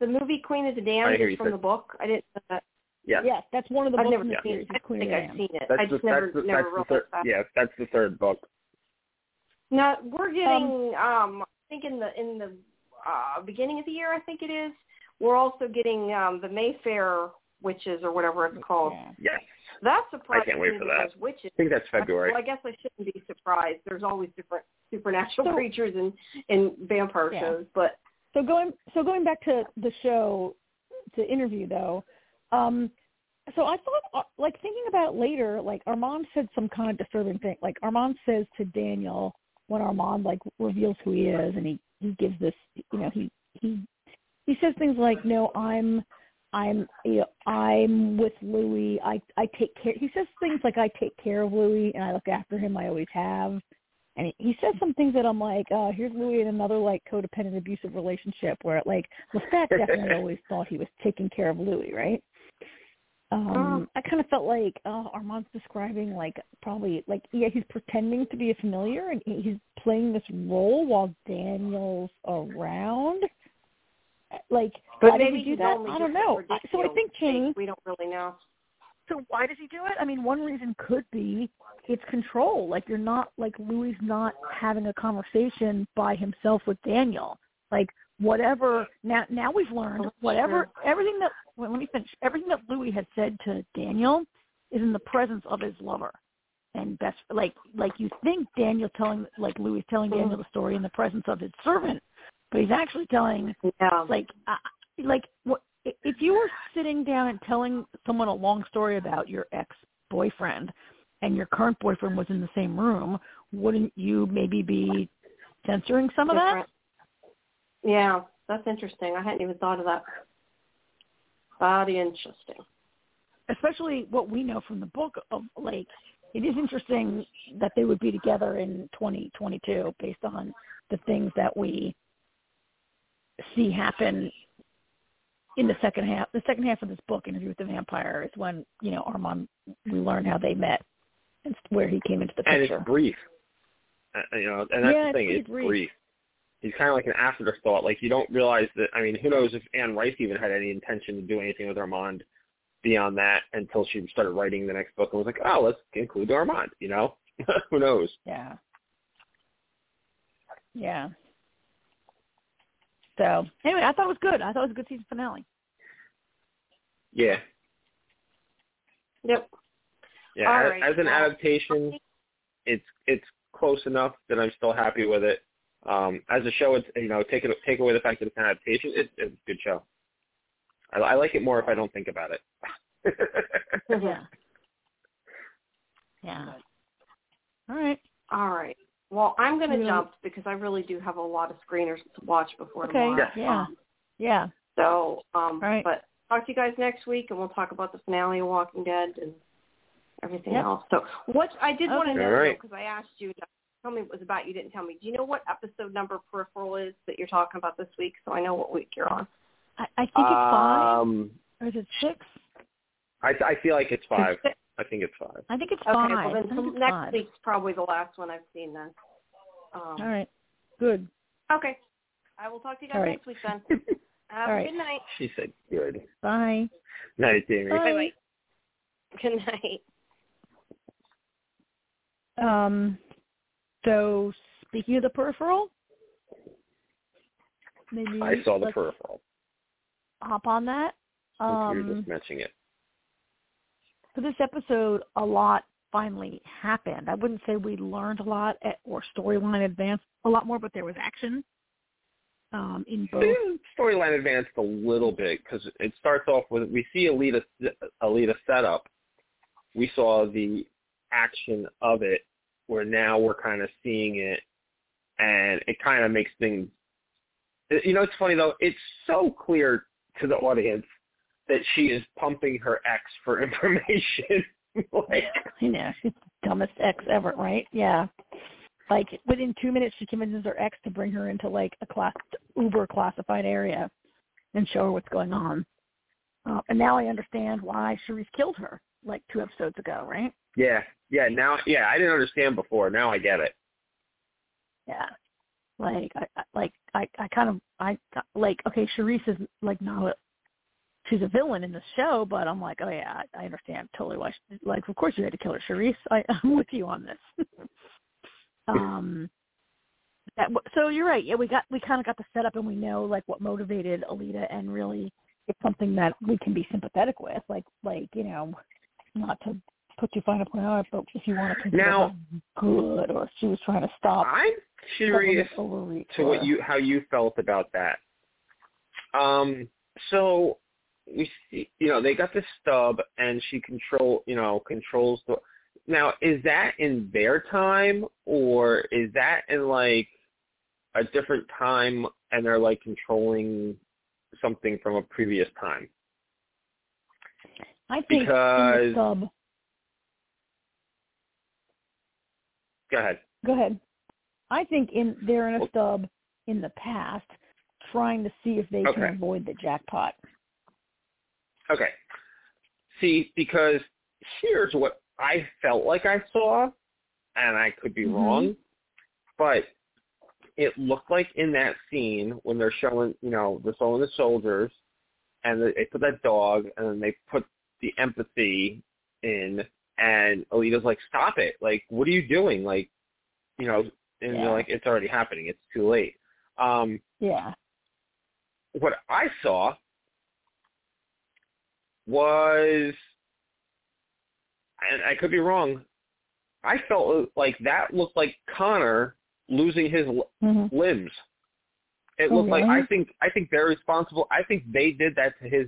The movie Queen of the Damned is from said- the book. I didn't know that. Yes. Yes, that's one of the I've books never in the Yeah. seen series. it. I don't think I've Damned. seen it. That's I the, just never that's the, never that's the realized third, that. yeah, that's the third book. Now we're getting um I think in the in the uh beginning of the year I think it is, we're also getting um the Mayfair witches or whatever it's called. Yeah. Yes. That's surprising I can't wait for that. witches I think that's February. Well, I guess I shouldn't be surprised. There's always different supernatural So- creatures in in vampire Yeah. shows, but So going so going back to the show to interview though, um, so I thought uh, like thinking about later, like Armand said some kind of disturbing thing. Like Armand says to Daniel when Armand like reveals who he is, and he he gives this, you know, he he he says things like, "No, I'm." I'm you know, I'm with Louis. I I take care. He says things like I take care of Louis and I look after him. I always have. And he, he says some things that I'm like, uh, here's Louis in another like codependent abusive relationship where like Lestat definitely always thought he was taking care of Louis, right? Um, I kind of felt like uh, Armand's describing like probably like yeah he's pretending to be a familiar and he's playing this role while Daniel's around. Like, but why maybe did he do that? I don't know. So I think Channing. We don't really know. So why does he do it? I mean, one reason could be it's control. Like you're not like Louis not having a conversation by himself with Daniel. Like whatever. Now now we've learned whatever everything that well, let me finish. Everything that Louis had said to Daniel is in the presence of his lover and best like like you think Daniel telling like Louis telling. Daniel the story in the presence of his servant, but he's actually telling Yeah. like uh, like what if you were sitting down and telling someone a long story about your ex boyfriend and your current boyfriend was in the same room wouldn't you maybe be censoring some of that Different. Yeah, that's interesting. I hadn't even thought of that. Very interesting. especially what we know from the book of like it is interesting that they would be together in 2022 based on the things that we see happen in the second half. The second half of this book, Interview with the Vampire, is when you know Armand. We learn how they met and where he came into the picture. and picture. it's brief. Uh, you know, and that's Yeah, the thing. pretty It's brief. brief. He's kind of like an afterthought. Like you don't realize that. I mean, who knows if Anne Rice even had any intention to do anything with Armand beyond that until she started writing the next book and was like, oh, let's include Armand. You know, who knows? Yeah. Yeah. So anyway, I thought it was good. I thought it was a good season finale. Yeah, Yep. yeah. As, right, as an adaptation, it's it's close enough that I'm still happy with it. Um, as a show, it's you know take it take away the fact that it's an adaptation. It's, it's a good show. I, I like it more if I don't think about it. Yeah. Yeah. All right. All right. Well, I'm going to Yeah. jump because I really do have a lot of screeners to watch before Okay. tomorrow. Yeah. Um, Yeah. so, um, All right. but talk to you guys next week, and we'll talk about the finale of Walking Dead and everything Yep. else. So, what I did want to know All right. because I asked you, to tell me what it was about. You didn't tell me. Do you know what episode number Peripheral is that you're talking about this week? So I know what week you're on. I, I think it's five um, or is it six? I I feel like it's five. Okay. I think it's five. I think it's Well, five. then I think so it's next five. week's probably the last one I've seen then. Um, All right. Good. Okay. I will talk to you guys All right. next week then. Have All a right. good night. She said good. Bye. Night, Jamie. Bye. Good night. Um. So speaking of the peripheral, maybe I saw the peripheral. hop on that. Since you were Um, just mentioning it. for this episode, a lot finally happened. I wouldn't say we learned a lot at, or storyline advanced a lot more, but there was action um, in both. Storyline advanced a little bit because it starts off with we see Aelita Aelita set up. We saw the action of it, where now we're kind of seeing it, and it kind of makes things. You know, it's funny though. It's so clear to the audience that she is pumping her ex for information. like, I know she's the dumbest ex ever, right? Yeah. Like within two minutes, she convinces her ex to bring her into like a class uber classified area and show her what's going on. Uh, and now I understand why Cherise killed her like two episodes ago, right? yeah, yeah. Now, yeah, I didn't understand before. Now I get it. Yeah. Like I like I I kind of I like okay, Cherise is like not a she's a villain in the show, but I'm like, oh yeah, I, I understand totally why. She, like, of course you had to kill her, Cherise. I, I'm with you on this. um, that so you're right. Yeah, we got we kind of got the setup, and we know like what motivated Aelita, and really it's something that we can be sympathetic with. Like like you know, not to put too fine point on it, but if you want to consider Now- good, or if she was trying to stop I'm curious to or- what you how you felt about that. Um, so we see, you know, they got the stub, and she control, you know, controls the. Now, is that in their time, or is that in like a different time, and they're like controlling something from a previous time? I think in because- the sub. Go ahead. Go ahead. I think in they're in a stub in the past, trying to see if they can avoid the jackpot. Okay. See, because here's what I felt like I saw, and I could be Mhm. wrong, but it looked like in that scene when they're showing, you know, they're showing the soldiers, and they put that dog, and then they put the empathy in, and Aelita's like, "Stop it! Like, what are you doing? Like, you know?" And Yeah. they're like, "It's already happening. It's too late." Um, Yeah. what I saw was, and I could be wrong, I felt like that looked like Conner losing his l- hmm limbs. It Oh, looked like? I think I think they're responsible. I think they did that to his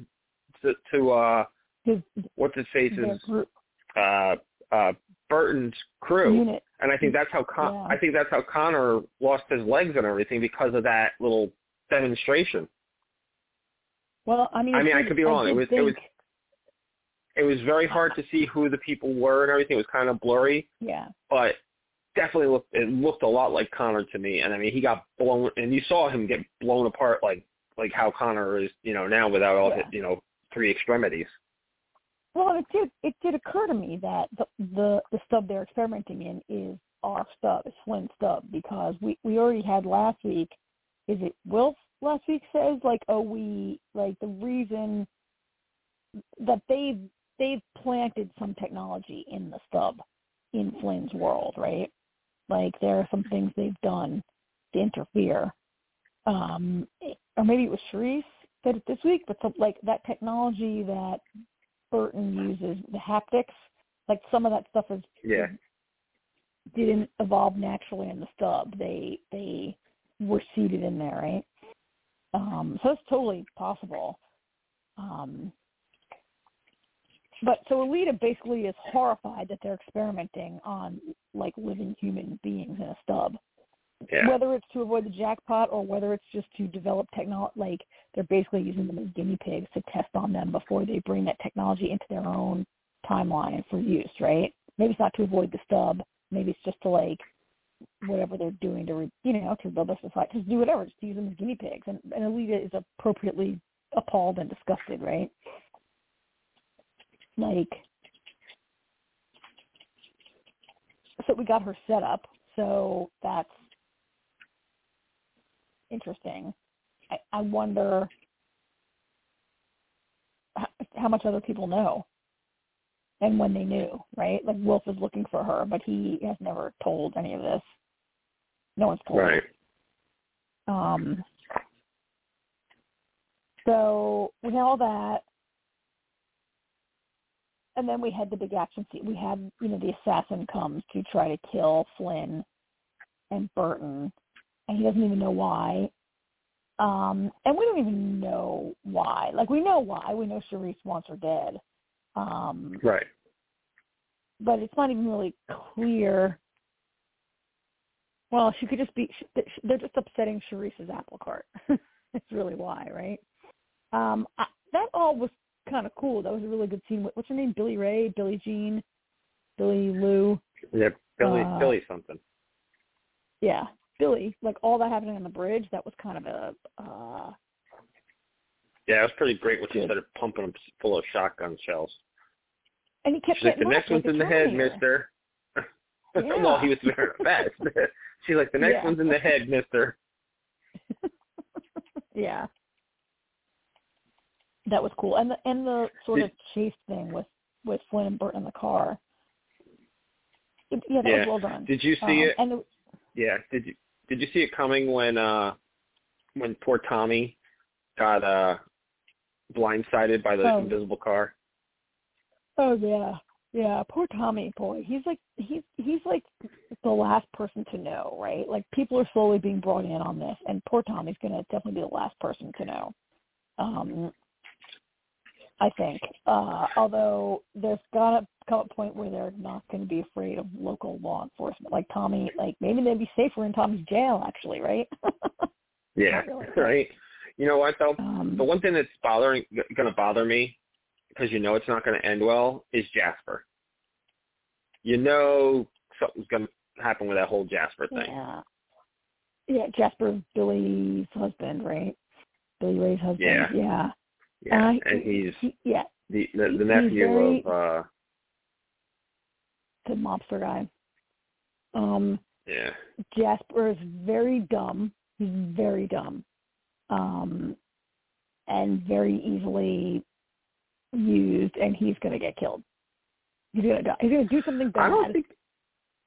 to, to uh His what's his their group uh uh Burton's crew. unit. And I think that's how Con- Yeah. I think that's how Conner lost his legs and everything because of that little demonstration. Well, I mean, I mean, I could be wrong. It was- it was- It was very hard to see who the people were and everything. It was kind of blurry, yeah. but definitely looked it looked a lot like Conner to me. And I mean, he got blown, and you saw him get blown apart like like how Conner is, you know, now without all Yeah. his, you know three extremities. Well, it did it did occur to me that the the, the stub they're experimenting in is our stub, it's stub, because we we already had last week. Is it Wilf last week says like oh we like the reason that they've they've planted some technology in the stub in Flynn's world, right? Like there are some things they've done to interfere. Um, or maybe it was Cherise said it this week, but some, like that technology that Burton uses, the haptics, like some of that stuff is Yeah. didn't evolve naturally in the stub. They they were seeded in there, right? Um, so it's totally possible. Um, but so Aelita basically is horrified that they're experimenting on like living human beings in a stub. Yeah. Whether it's to avoid the jackpot or whether it's just to develop technology, like they're basically using them as guinea pigs to test on them before they bring that technology into their own timeline for use, right? Maybe it's not to avoid the stub. Maybe it's just to like whatever they're doing to, re, you know, to build their society. Just do whatever. Just use them as guinea pigs. And, and Aelita is appropriately appalled and disgusted, right? Like, so we got her set up. So that's interesting. I, I wonder how, how much other people know and when they knew, right? Like Wolf is looking for her, but he has never told any of this. No one's told. Right. Um, so we had all that, and then we had the big action scene. We had, you know, the assassin comes to try to kill Flynn and Burton, and he doesn't even know why. Um, and we don't even know why. Like we know why. We know Cherise wants her dead. Um, Right. but it's not even really clear. Well, she could just be. They're just upsetting Cherise's apple cart. That's really why, right? Um, I, that all was kind of cool. That was a really good scene. What's her name? Billy Ray, Billy Jean, Billy Lou. Yeah. Billy Uh, Billy something. Yeah, Billy. Like all that happening on the bridge. That was kind of a. Uh, Yeah, it was pretty great when she started pumping them full of shotgun shells. and he kept She's like, the next one's in the head, mister. Yeah. well, he was wearing a vest. She's like, the next Yeah. one's in the head, mister. yeah. That was cool, and the and the sort of chase thing with with Flynn and Burt in the car. It, yeah, that Yeah. was well done. Did you see Um, it? And the, Yeah. Did you did you see it coming when uh when poor Tommy got uh blindsided by the Oh. invisible car? oh yeah, yeah. Poor Tommy, boy, he's like he's he's like the last person to know, right? Like people are slowly being brought in on this, and poor Tommy's gonna definitely be the last person to know. Um, I think. Uh, although there's gotta come a point where they're not going to be afraid of local law enforcement. Like Tommy, like maybe they'd be safer in Tommy's jail, actually, right? Yeah. Really. Right. You know what though? um, The one thing that's bothering going to bother me because you know it's not going to end well is Jasper. You know something's going to happen with that whole Jasper thing. yeah, yeah. Jasper, Billy's husband, right? Billy Ray's husband. Yeah. yeah. Yeah, Uh, and he's he, yeah, the the, the nephew very- of uh the mobster guy. Um, Yeah. Jasper is very dumb. He's very dumb, um, and very easily used, and he's going to get killed. He's going to die. He's to do something I don't bad, think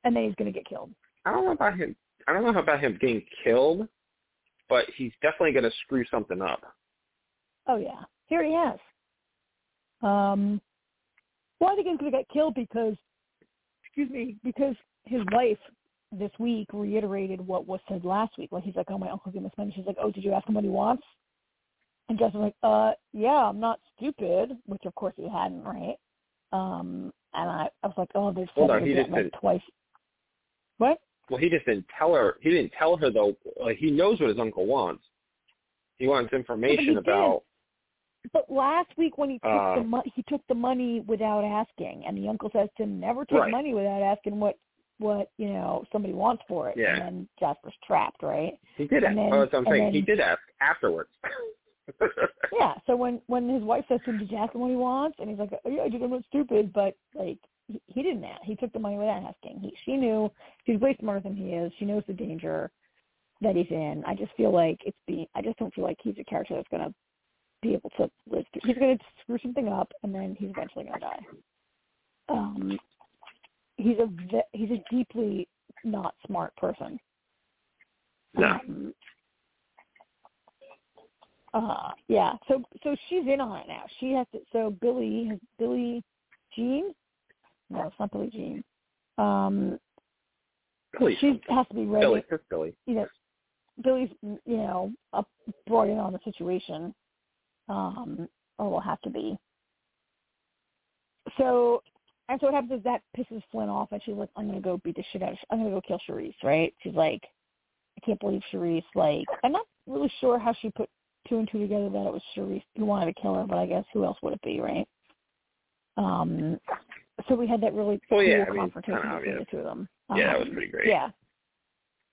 and then he's going to get killed. I don't know about him. I don't know about him getting killed, but he's definitely going to screw something up. Oh yeah, here he has. Um, well, I think he's going to get killed because, excuse me, because his wife this week reiterated what was said last week. Like he's like, "Oh, my uncle's gonna spend." She's like, "Oh, did you ask him what he wants?" And Justin's like, "Uh, yeah, I'm not stupid," which of course he hadn't, right? Um, and I, I was like, "Oh, they've said on, it he again, just like twice." What? Well, he just didn't tell her. He didn't tell her though. Like he knows what his uncle wants. He wants information did. about. But last week when he took Uh, the money, he took the money without asking, and the uncle says to him, "Never take Right. money without asking what what you know somebody wants for it." Yeah. And then Jasper's trapped, right? He did. And ask. then- oh, that's what I'm saying. he did ask afterwards. Yeah. So when when his wife says to him, "Did you ask him what he wants?" and he's like, oh, "Yeah, I did. I'm not stupid," but like he, he didn't ask. He took the money without asking. He she knew he's way smarter than he is. She knows the danger that he's in. I just feel like it's being. I just don't feel like he's a character that's gonna be able to live. Through. He's gonna screw something up, and then he's eventually gonna die. Um, he's a he's a deeply not smart person. No. Um, uh, yeah. So so she's in on it now. She has to. So Billy has Billy Jean. No, it's not Billy Jean. Um, Billy. she has to be ready. Billy. Just Billy. You know, Billy's you know up, brought in on the situation, um, or will have to be. So, and so what happens is that pisses Flynn off, and she's like, "I'm gonna go beat the shit out of. I'm gonna go kill Cherise." Right? She's like, "I can't believe Cherise." Like, I'm not really sure how she put two and two together that it was Cherise who wanted to kill her, but I guess who else would it be, right? Um, so we had that really Well, cool yeah, I mean, confrontation between obvious. the two of them. Yeah, that was Um, pretty great. Yeah,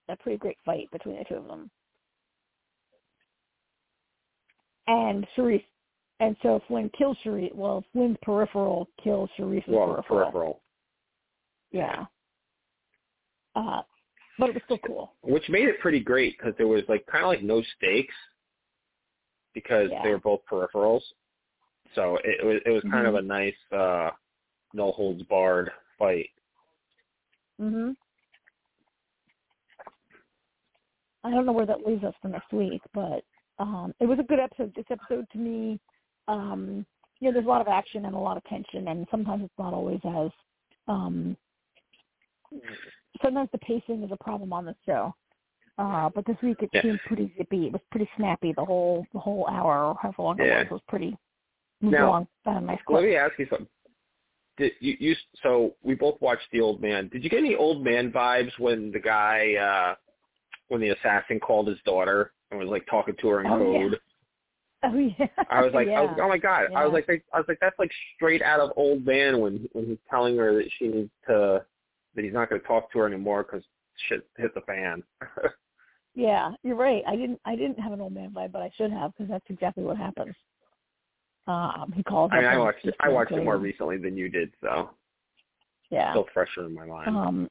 a pretty great fight between the two of them. And Cherise, and so Flynn kills Cherise. Well, Flynn's peripheral kills Cherise's Well, peripheral. peripheral, Yeah. Uh, but it was still cool. which made it pretty great because there was like kind of like no stakes because Yeah. they were both peripherals. So it, was it was kind of Mhm. a nice uh no holds barred fight. Mhm. I don't know where that leaves us for next week, but um it was a good episode. This episode to me, um, you know, there's a lot of action and a lot of tension and sometimes it's not always as um sometimes the pacing is a problem on the show. Uh but this week it Yeah. seemed pretty zippy. It was pretty snappy the whole the whole hour or however long it was was pretty Now, along at a nice Let me ask you something. Did you, you so we both watched the old man. Did you get any old man vibes when the guy uh when the assassin called his daughter and was like talking to her in Oh, yeah. code? Oh yeah. I was like, yeah. I was, oh my god! I was like, I was like, that's like straight out of Old Man when when he's telling her that she needs to that he's not going to talk to her anymore because shit hit the fan. Yeah, you're right. I didn't I didn't have an old man vibe, but I should have because that's exactly what happens. Um, he calls. I mean, I watched it. I watched it more recently than you did, so Yeah. still fresher in my mind. Um,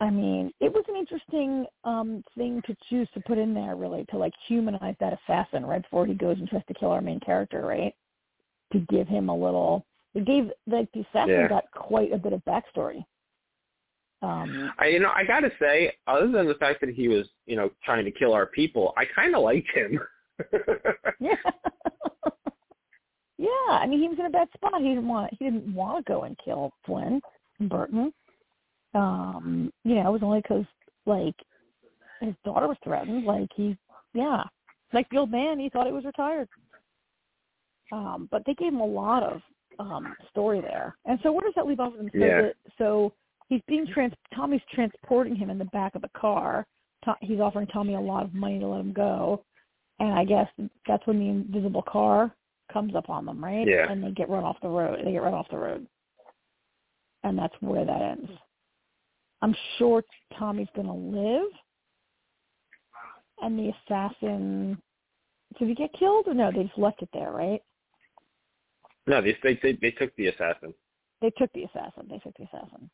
I mean, it was an interesting um thing to choose to put in there, really, to like humanize that assassin right before he goes and tries to kill our main character, right? To give him a little. It gave like the assassin Yeah. got quite a bit of backstory. Um, I, you know, I got to say, other than the fact that he was, you know, trying to kill our people, I kind of liked him. Yeah. yeah, I mean he was in a bad spot. He didn't want he didn't want to go and kill Flynn and Burton. Um, you know, it was only because like his daughter was threatened. Like he, yeah, like the old man, he thought he was retired. Um, but they gave him a lot of um story there. And so where does that leave off with him? So, Yeah. that, so he's being trans. Tommy's transporting him in the back of the car. To, he's offering Tommy a lot of money to let him go and I guess that's when the invisible car comes up on them, right? Yeah. And they get run off the road. They get run off the road, and that's where that ends. I'm sure Tommy's gonna live, and the assassin. Did he get killed or no? They just left it there, right? no, they, they they they took the assassin. They took the assassin. They took the assassin.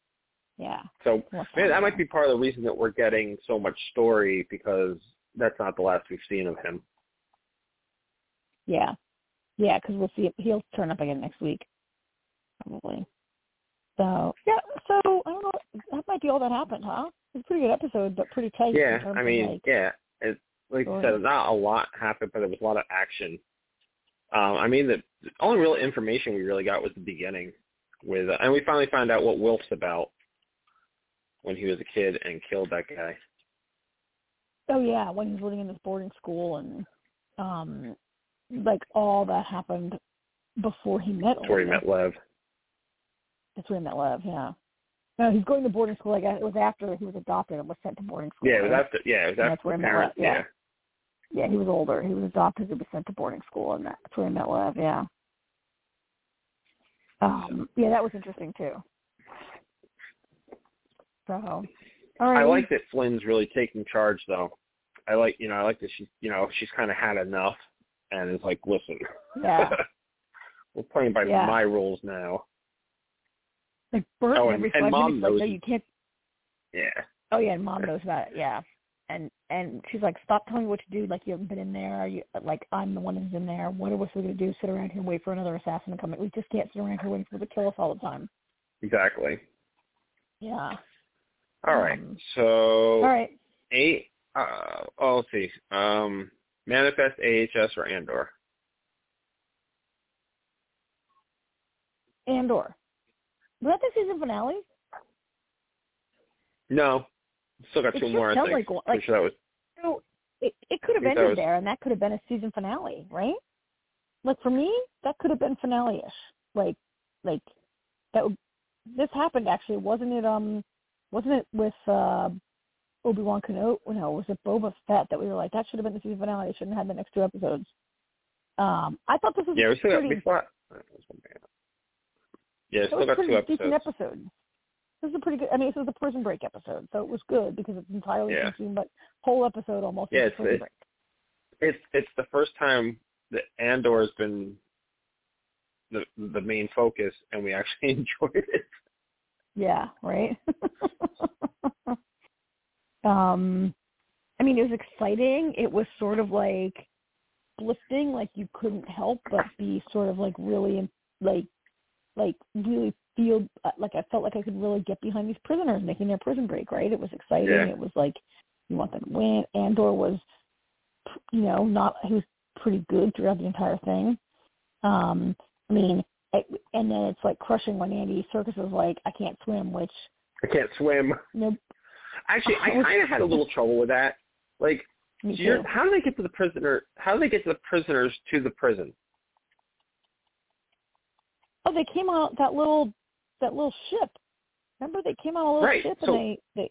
Yeah. So man, that might be part of the reason that we're getting so much story because that's not the last we've seen of him. Yeah. Yeah, because we'll see. It. He'll turn up again next week, probably. So yeah. So I don't know. That might be all that happened, huh? It's a pretty good episode, but pretty tight. Yeah, I mean, like, yeah, it, like I said, not a lot happened, but there was a lot of action. Um, I mean, the, the only real information we really got was the beginning, with, uh, and we finally found out what Wilf's about when he was a kid and killed that guy. Oh yeah, when he was living in this boarding school and um like all that happened before he met Before he met Lev. That's where he met Lev, yeah. No, he's going to boarding school. Like it was after he was adopted and was sent to boarding school. Yeah, it was after. Yeah, it was after that's where he met parents. Lev, yeah. Yeah, he was older. He was adopted and was sent to boarding school, and that's where he met Love. Yeah. Um, yeah, that was interesting too. So, all right. I like that Flynne's really taking charge, though. I like, you know, I like that she's, you know, she's kind of had enough, and is like, listen, Yeah. we're playing by Yeah. my rules now. Like burnt Oh, and- every and five Mom minutes. Like, no, you can't. Yeah. Oh yeah, and mom knows about it. Yeah. And and she's like, stop telling me what to do. Like you haven't been in there. Are you like I'm the one who's in there. What are we supposed to do? Sit around here and wait for another assassin to come in? We just can't sit around here waiting for them to kill us all the time. Exactly. Yeah. All right. Um, So All right. eight. Uh, oh, let's see. Um, Manifest, AHS, or Andor. Andor. Was that the season finale? No, still got It two more. I think. like like- sure that was. So it it could have that ended was- there, and that could have been a season finale, right? Like for me, that could have been finale-ish. Like, like that. Would, this happened actually, wasn't it? Um, wasn't it with uh, Obi Wan Kenobi? No, was it Boba Fett that we were like that should have been the season finale? They shouldn't have had the next two episodes. Um, I thought this was Yeah, still got. pretty. We thought. Yeah, it still was got pretty two episodes. decent episode. This is a pretty good. I mean, this was a Prison Break episode, so it was good because it's entirely Yeah. consumed, but whole episode almost Yeah, it's- Prison it's- Break. It's it's the first time that Andor has been the the main focus, and we actually enjoyed it. Yeah, right. um, I mean, it was exciting. It was sort of like uplifting, like you couldn't help but be sort of like really, like, like really feel uh, like I felt like I could really get behind these prisoners making their prison break. Right? It was exciting. Yeah. It was like you want them to win. Andor was, you know, not he was pretty good throughout the entire thing. Um, I mean, it, and then it's like crushing when Andy Serkis is like, I can't swim, which I can't swim. no, Actually, I kind of had a little trouble with that. Like, how do they get to the prisoner? How do they get to the prisoners to the prison? They came out that little that little ship. Remember, they came out a little Right, ship, so- and they they.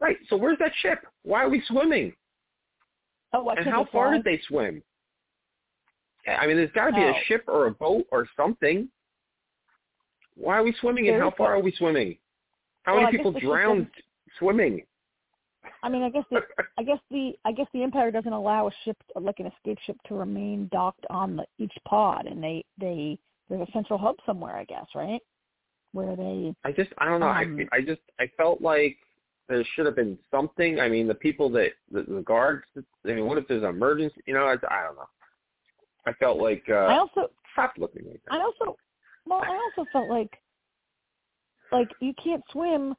Right. So where's that ship? Why are we swimming? Oh, and how far did they swim? I mean, there's got to be Oh. a ship or a boat or something. Why are we swimming, and how far are we swimming? How Well, many people drowned swimming? I mean, I guess the I guess the I guess the Empire doesn't allow a ship like an escape ship to remain docked on the, each pod, and they they there's a central hub somewhere, I guess, right? Where they I just, I don't know. Um, I, I just, I felt like there should have been something. I mean, the people that the, the guards. I mean, what if there's an emergency? You know, I, I don't know. I felt like uh, I also stop looking like that. I also well I also felt like like you can't swim.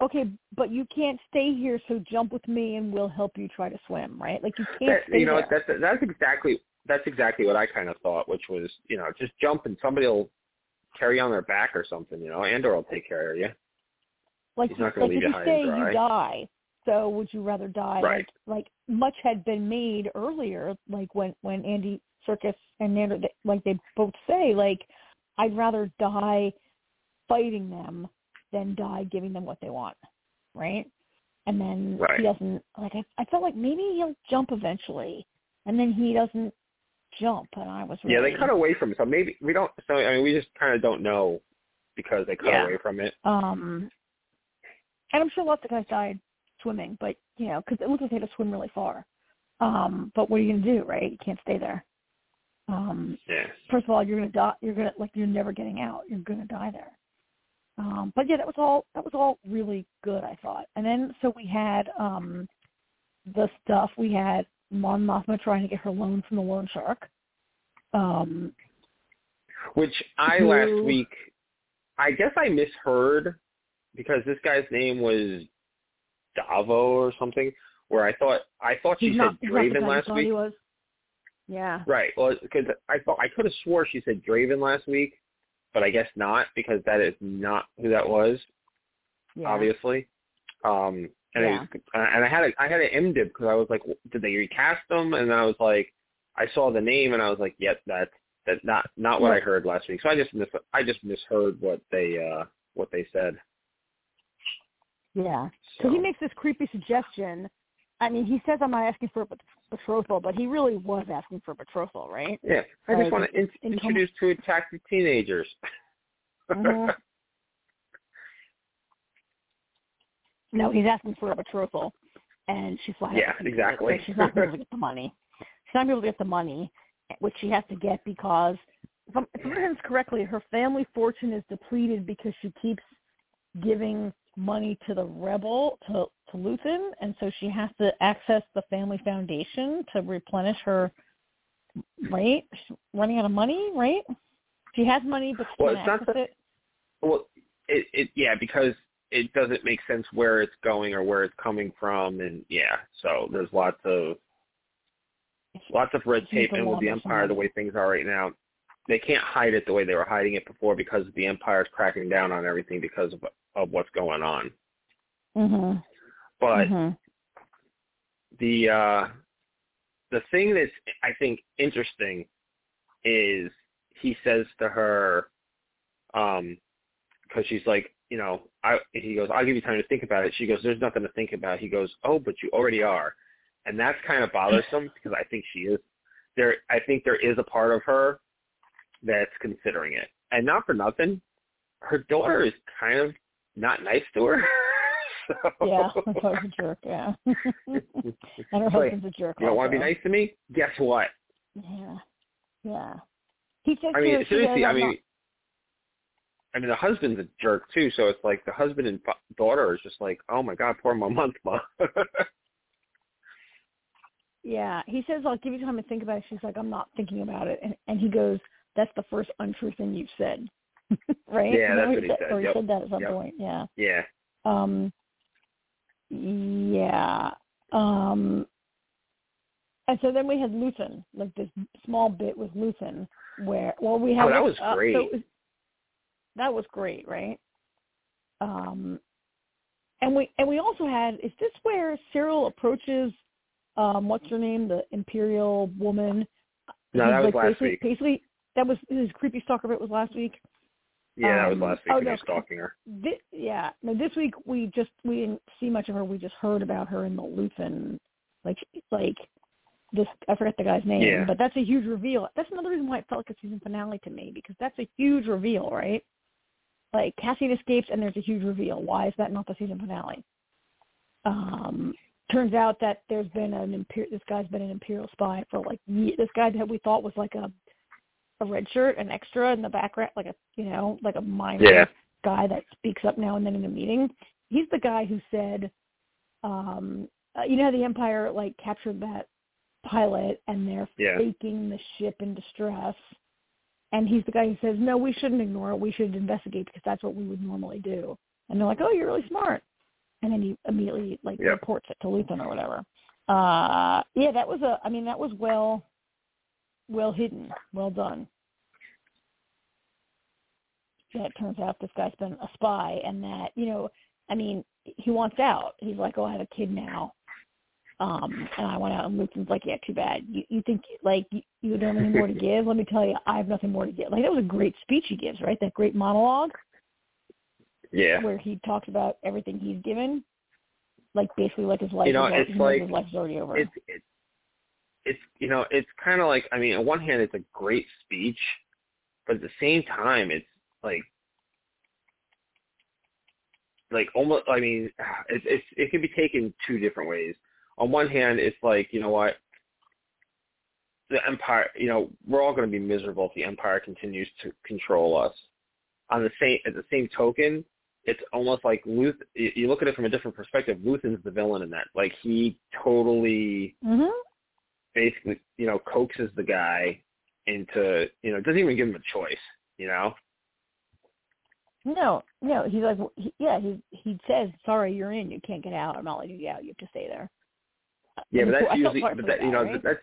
Okay, but you can't stay here, so jump with me and we'll help you try to swim, right? Like you can't that, you know, there. that's that's exactly that's exactly what I kind of thought, which was, you know, just jump and somebody will carry you on their back or something, you know, Andor will take care of you. like he's not gonna like leave you you high stay, and dry. you die. So would you rather die? Right. Like like much had been made earlier, like when when Andy Serkis and Nando, like they both say, like I'd rather die fighting them than die giving them what they want, right? And then Right. he doesn't like. I, I felt like maybe he'll jump eventually, and then he doesn't jump, and I was really, Yeah, they cut away from it, so maybe we don't. So I mean, we just kind of don't know because they cut Yeah. away from it. Um, and I'm sure lots of guys died swimming, but you know, because it looks like they had to swim really far. Um, but what are you gonna do, right? You can't stay there. Um, Yeah. first of all, you're gonna die. You're gonna like you're never getting out. You're gonna die there. Um, but yeah, that was all that was all really good, I thought. And then so we had um the stuff we had Mon Mothma trying to get her loan from the loan shark. Um which I who, last week I guess I misheard because this guy's name was Davo or something where I thought I thought she he's said not, he's not the Draven last week. He was. Yeah. Right. Well, because I thought I could have swore she said Draven last week, but I guess not because that is not who that was. Yeah. Obviously. Um, and Yeah. it was, and I had a I had an MDib because I was like, did they recast them? And I was like, I saw the name and I was like, yep, that's that's not not what I heard last week. So I just mis I just misheard what they uh what they said. Yeah. So, So he makes this creepy suggestion. I mean, he says I'm not asking for a bet- betrothal, but he really was asking for a betrothal, right? yeah, I just want to in- in- introduce two attractive teenagers. Mhm. No, he's asking for a betrothal, and she's like, Yeah, it. exactly. So she's not able to get the money. She's not able to get the money, which she has to get because, if I'm, if I'm understanding correctly, her family fortune is depleted because she keeps giving money to the rebel to to Luthen, and so she has to access the family foundation to replenish her. Right, she's running out of money. Right, she has money, but she Well, can't access that- it. Well, it, it yeah because it doesn't make sense where it's going or where it's coming from, and yeah, so there's lots of lots of red tape, and with the empire the way things are right now, they can't hide it the way they were hiding it before because the empire's cracking down on everything because of of what's going on. Mhm. But Mhm. the uh the thing that's I think interesting is he says to her, um, because she's like, you know, I he goes, I'll give you time to think about it. She goes, There's nothing to think about. He goes, Oh, but you already are, and that's kind of bothersome because I think she is there. I think there is a part of her that's considering it, and not for nothing. Her daughter is kind of not nice to her. so, Yeah, her husband's a jerk. Yeah, and her like, husband's a jerk. You don't want to be nice to me? Guess what? Yeah, yeah. He said I to mean, seriously, I mean, not-" I mean, the husband's a jerk too. So it's like the husband and fa- daughter is just like, oh my god, poor my mama. yeah. He says, "I'll give you time to think about it." She's like, "I'm not thinking about it," and and he goes, "That's the first untrue thing you've said." right? Yeah, that's what he said? said. Or he Yep. said that at some Yep. point. Yeah. yeah, Um. Yeah. Um. And so then we had Luthen, like this small bit with Luthen, where well we had Oh, that was uh, great. so that was great, right? Um, and we and we also had is this where Syril approaches um what's her name the Imperial woman? No, He's that was like last basically, week. Basically, that was his creepy stalker bit was last week. yeah, that was Um, last week oh, when no, he was stalking her. This, yeah, no. This week we just we didn't see much of her. We just heard about her in the Luthen, like like this. I forget the guy's name, Yeah. but that's a huge reveal. That's another reason why it felt like a season finale to me because that's a huge reveal, right? Like Cassian escapes and there's a huge reveal. Why is that not the season finale? Um, turns out that there's been an imper- this guy's been an imperial spy for like ye- this guy that we thought was like a a red shirt, an extra in the background, like a you know like a minor Yeah. guy that speaks up now and then in a meeting. He's the guy who said, um, uh, you know, the Empire like captured that pilot and they're Yeah. faking the ship in distress. And he's the guy who says, no, we shouldn't ignore it. We should investigate because that's what we would normally do. And they're like, oh, you're really smart. And then he immediately like Yeah. reports it to Luthen or whatever. Uh, yeah, that was a. I mean, that was well, well hidden, well done. Yeah, it turns out this guy's been a spy, and that you know, I mean, he wants out. He's like, oh, I have a kid now, um, and I want out. And Luthen's like, yeah, too bad. You, you think like you, you don't have any more to give? Let me tell you, I have nothing more to give. Like that was a great speech he gives, right? That great monologue Yeah. where he talks about everything he's given, like basically like his life. You know, is, it's like- his life's already over. It's it's it's you know it's kind of like I mean on one hand it's a great speech, but at the same time it's like like almost I mean it's it's it can be taken two different ways. On one hand, it's like you know what the empire you know we're all going to be miserable if the empire continues to control us. on the same at the same token, it's almost like Luth. You look at it from a different perspective. Luthen's the villain in that. Like he totally, Mhm. basically, you know, coaxes the guy into, you know, doesn't even give him a choice. You know. No, no. He's like, he, yeah. He he says, "Sorry, you're in. You can't get out. I'm not letting you get out. You have to stay there." Yeah, but that's usually, but that, you know, right? that's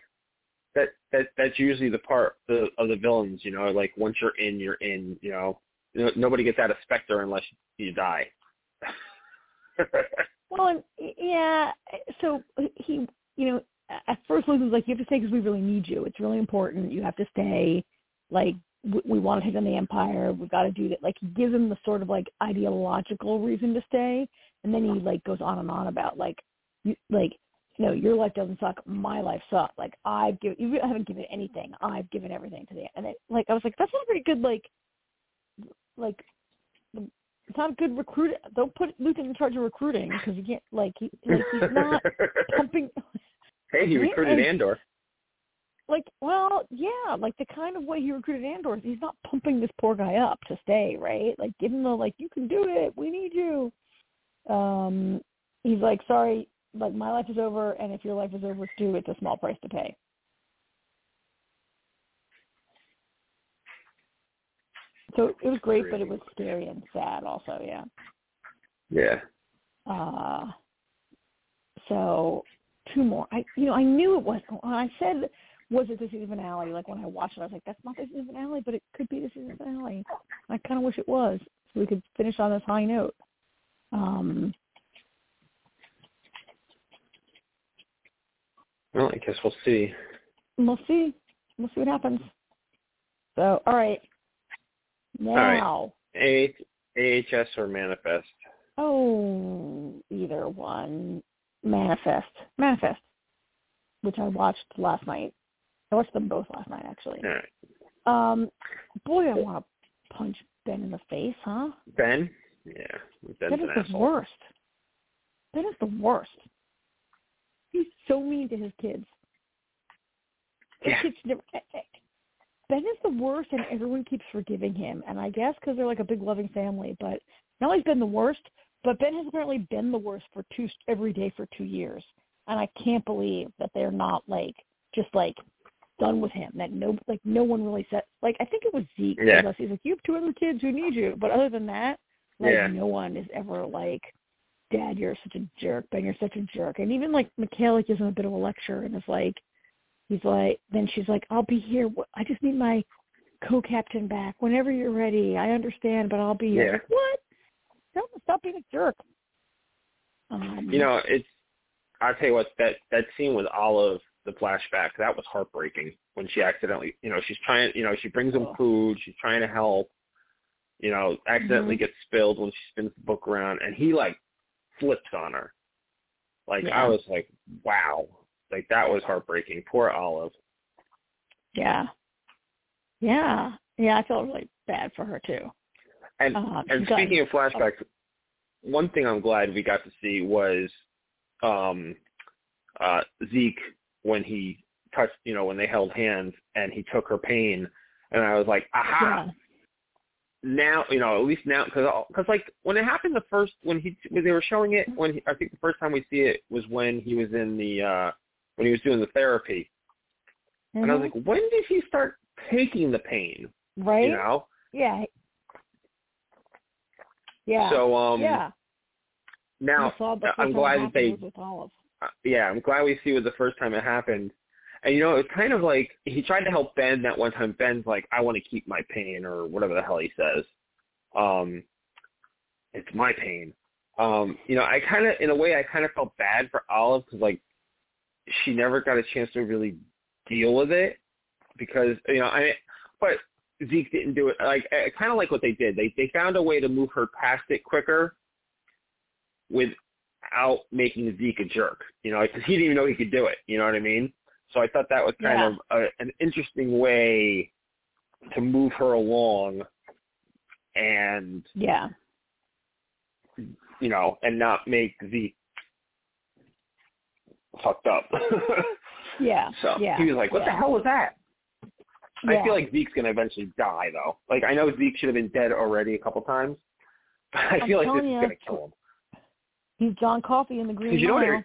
that that that's usually the part the, of the villains. You know, like once you're in, you're in. You know, No- nobody gets out of Spectre unless you die. Well, yeah. So he, you know, at first Luke was like, "You have to stay because we really need you. It's really important. You have to stay. Like, we, we want to take on the Empire. We've got to do that." Like, he gives him the sort of like ideological reason to stay, and then he like goes on and on about like, you, like, no, your life doesn't suck. My life sucked. Like, I've given, you haven't given anything. I've given everything to the, and it, like, I was like, that's not a pretty good like, like it's not a good recruit. Don't put Luke in charge of recruiting because you can't like he like he's not pumping hey, he recruited And- Andor. like well yeah like the kind of way he recruited Andor. He's not pumping this poor guy up to stay right. Like give him the like you can do it. We need you. Um, he's like sorry, like my life is over, and if your life is over too, it's a small price to pay. So it was great, but it was scary and sad also. Yeah. Yeah. Uh, so two more. I you know I knew it was. When I said was it the season finale? Like when I watched it, I was like, that's not the season finale, but it could be the season finale. I kind of wish it was, so we could finish on this high note. Um, Well, I guess we'll see. we'll see. We'll see what happens. So all right. right. Now, A- AHS or Manifest? oh, either one. Manifest. Manifest, which I watched last night. I watched them both last night, actually. All right. Um, boy, I want to punch Ben in the face, huh? Ben? Yeah. Ben's Ben is the worst. Ben is the worst. He's so mean to his kids. His Yeah. kids never, eh, eh, ben is the worst, and everyone keeps forgiving him. And I guess because they're like a big loving family. But not only has been the worst, but Ben has apparently been the worst for two every day for two years. And I can't believe that they're not like just like done with him. That no like no one really said like I think it was Zeke. Yeah. He's like you have two other kids who need you, but other than that, like Yeah. no one is ever like. Dad, you're such a jerk. Ben, you're such a jerk. And even like Michaela gives him a bit of a lecture and is like, he's like, then she's like, I'll be here. I just need my co-captain back whenever you're ready. I understand, but I'll be here. Yeah. Like, what? Don't stop being a jerk. Um, You know, it's. I'll tell you what. That that scene with Olive, the flashback, that was heartbreaking. When she accidentally, you know, she's trying. You know, she brings him Oh. food. She's trying to help. You know, accidentally Mhm. gets spilled when she spins the book around, and he like flips on her. Like Yeah. I was like, wow. Like that was heartbreaking. Poor Olive. yeah, yeah, yeah. I felt really bad for her too. And Uh, and speaking of flashbacks, one thing I'm glad we got to see was um uh Zeke when he touched, you know, when they held hands and he took her pain, and I was like, aha! yeah, Now, you know, at least now, because because like when it happened the first when he when they were showing it when he, I think the first time we see it was when he was in the uh when he was doing the therapy, and I was Mhm. like, when did he start taking the pain? right? You know, Yeah, yeah, so um yeah. now I saw the I'm first time it glad that they uh, yeah, I'm glad we see it the first time it happened. And you know, it's kind of like he tried to help Ben that one time. Ben's like, I want to keep my pain or whatever the hell he says. Um, it's my pain. Um, you know, I kind of, in a way, I kind of felt bad for Olive because like she never got a chance to really deal with it because you know, I. But Zeke didn't do it. Like, I kind of like what they did. They they found a way to move her past it quicker without making Zeke a jerk. You know, because he didn't even know he could do it. You know what I mean? So I thought that was kind Yeah. of a, an interesting way to move her along, and Yeah, you know, and not make Zeke fucked up. yeah, so yeah. he was like, "What yeah. the hell was that?" Yeah. I feel like Zeke's gonna eventually die though. Like I know Zeke should have been dead already a couple times, but I I'm feel like this telling is gonna kill him. He's John Coffey in the Green Because you know what Mile.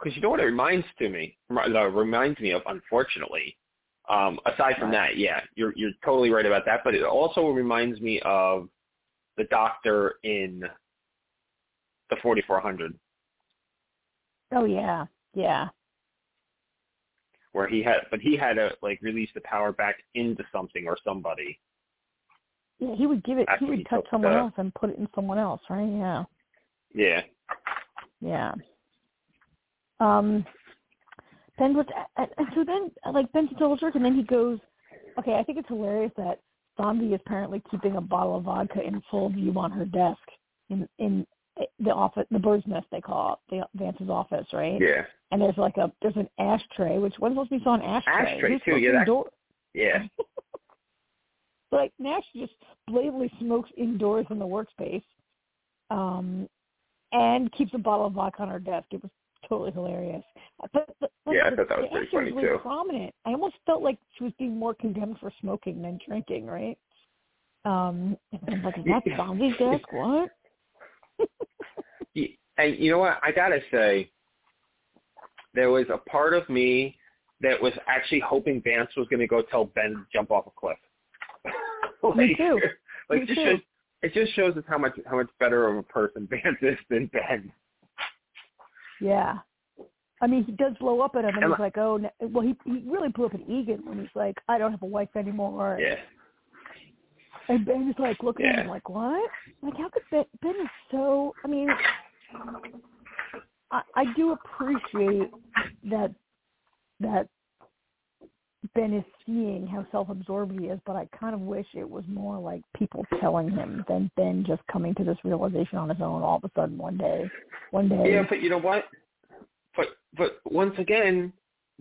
Because you know what it reminds to me, uh, reminds me of, unfortunately. Um, aside from that, yeah, you're you're totally right about that. But it also reminds me of the Doctor in the 4400, Oh yeah, yeah, where he had, but he had to like release the power back into something or somebody. yeah. He would give it. After He would he touch someone the- else and put it in someone else, right? Yeah, Yeah, yeah. Um, Ben was, and and so then like Ben's a total jerk, and then he goes. Okay, I think it's hilarious that Zombie is apparently keeping a bottle of vodka in full view on her desk in in the office, the bird's nest they call it, the Vance's office, right? yeah, And there's like a there's an ashtray, which wasn't supposed to be saw an ashtray. Ashtray, Who's too, yeah, that- indoor- yeah. like Nash just blatantly smokes indoors in the workspace, um, and keeps a bottle of vodka on her desk. It was totally hilarious. But, but, but Yeah, I the, thought that was the pretty funny, really too. prominent. I almost felt like she was being more condemned for smoking than drinking, right? Um, I was like, is that Zombie's desk? What? And you know what? I gotta say, there was a part of me that was actually hoping Vance was going to go tell Ben to jump off a cliff. like, Me too. Like Me just too. shows, it just shows us how much how much better of a person Vance is than Ben. Yeah. I mean, he does blow up at him, and And he's like, "Oh, no. well, he he really blew up at Egan when he's like, I don't have a wife anymore." Yeah. And Ben is like looking at him like, "What? Like, how could Ben? Ben is so. I mean, I I do appreciate that that Ben is seeing how self-absorbed he is, but I kind of wish it was more like people telling him than Ben just coming to this realization on his own all of a sudden one day. One day. Yeah, but you know what? But but once again,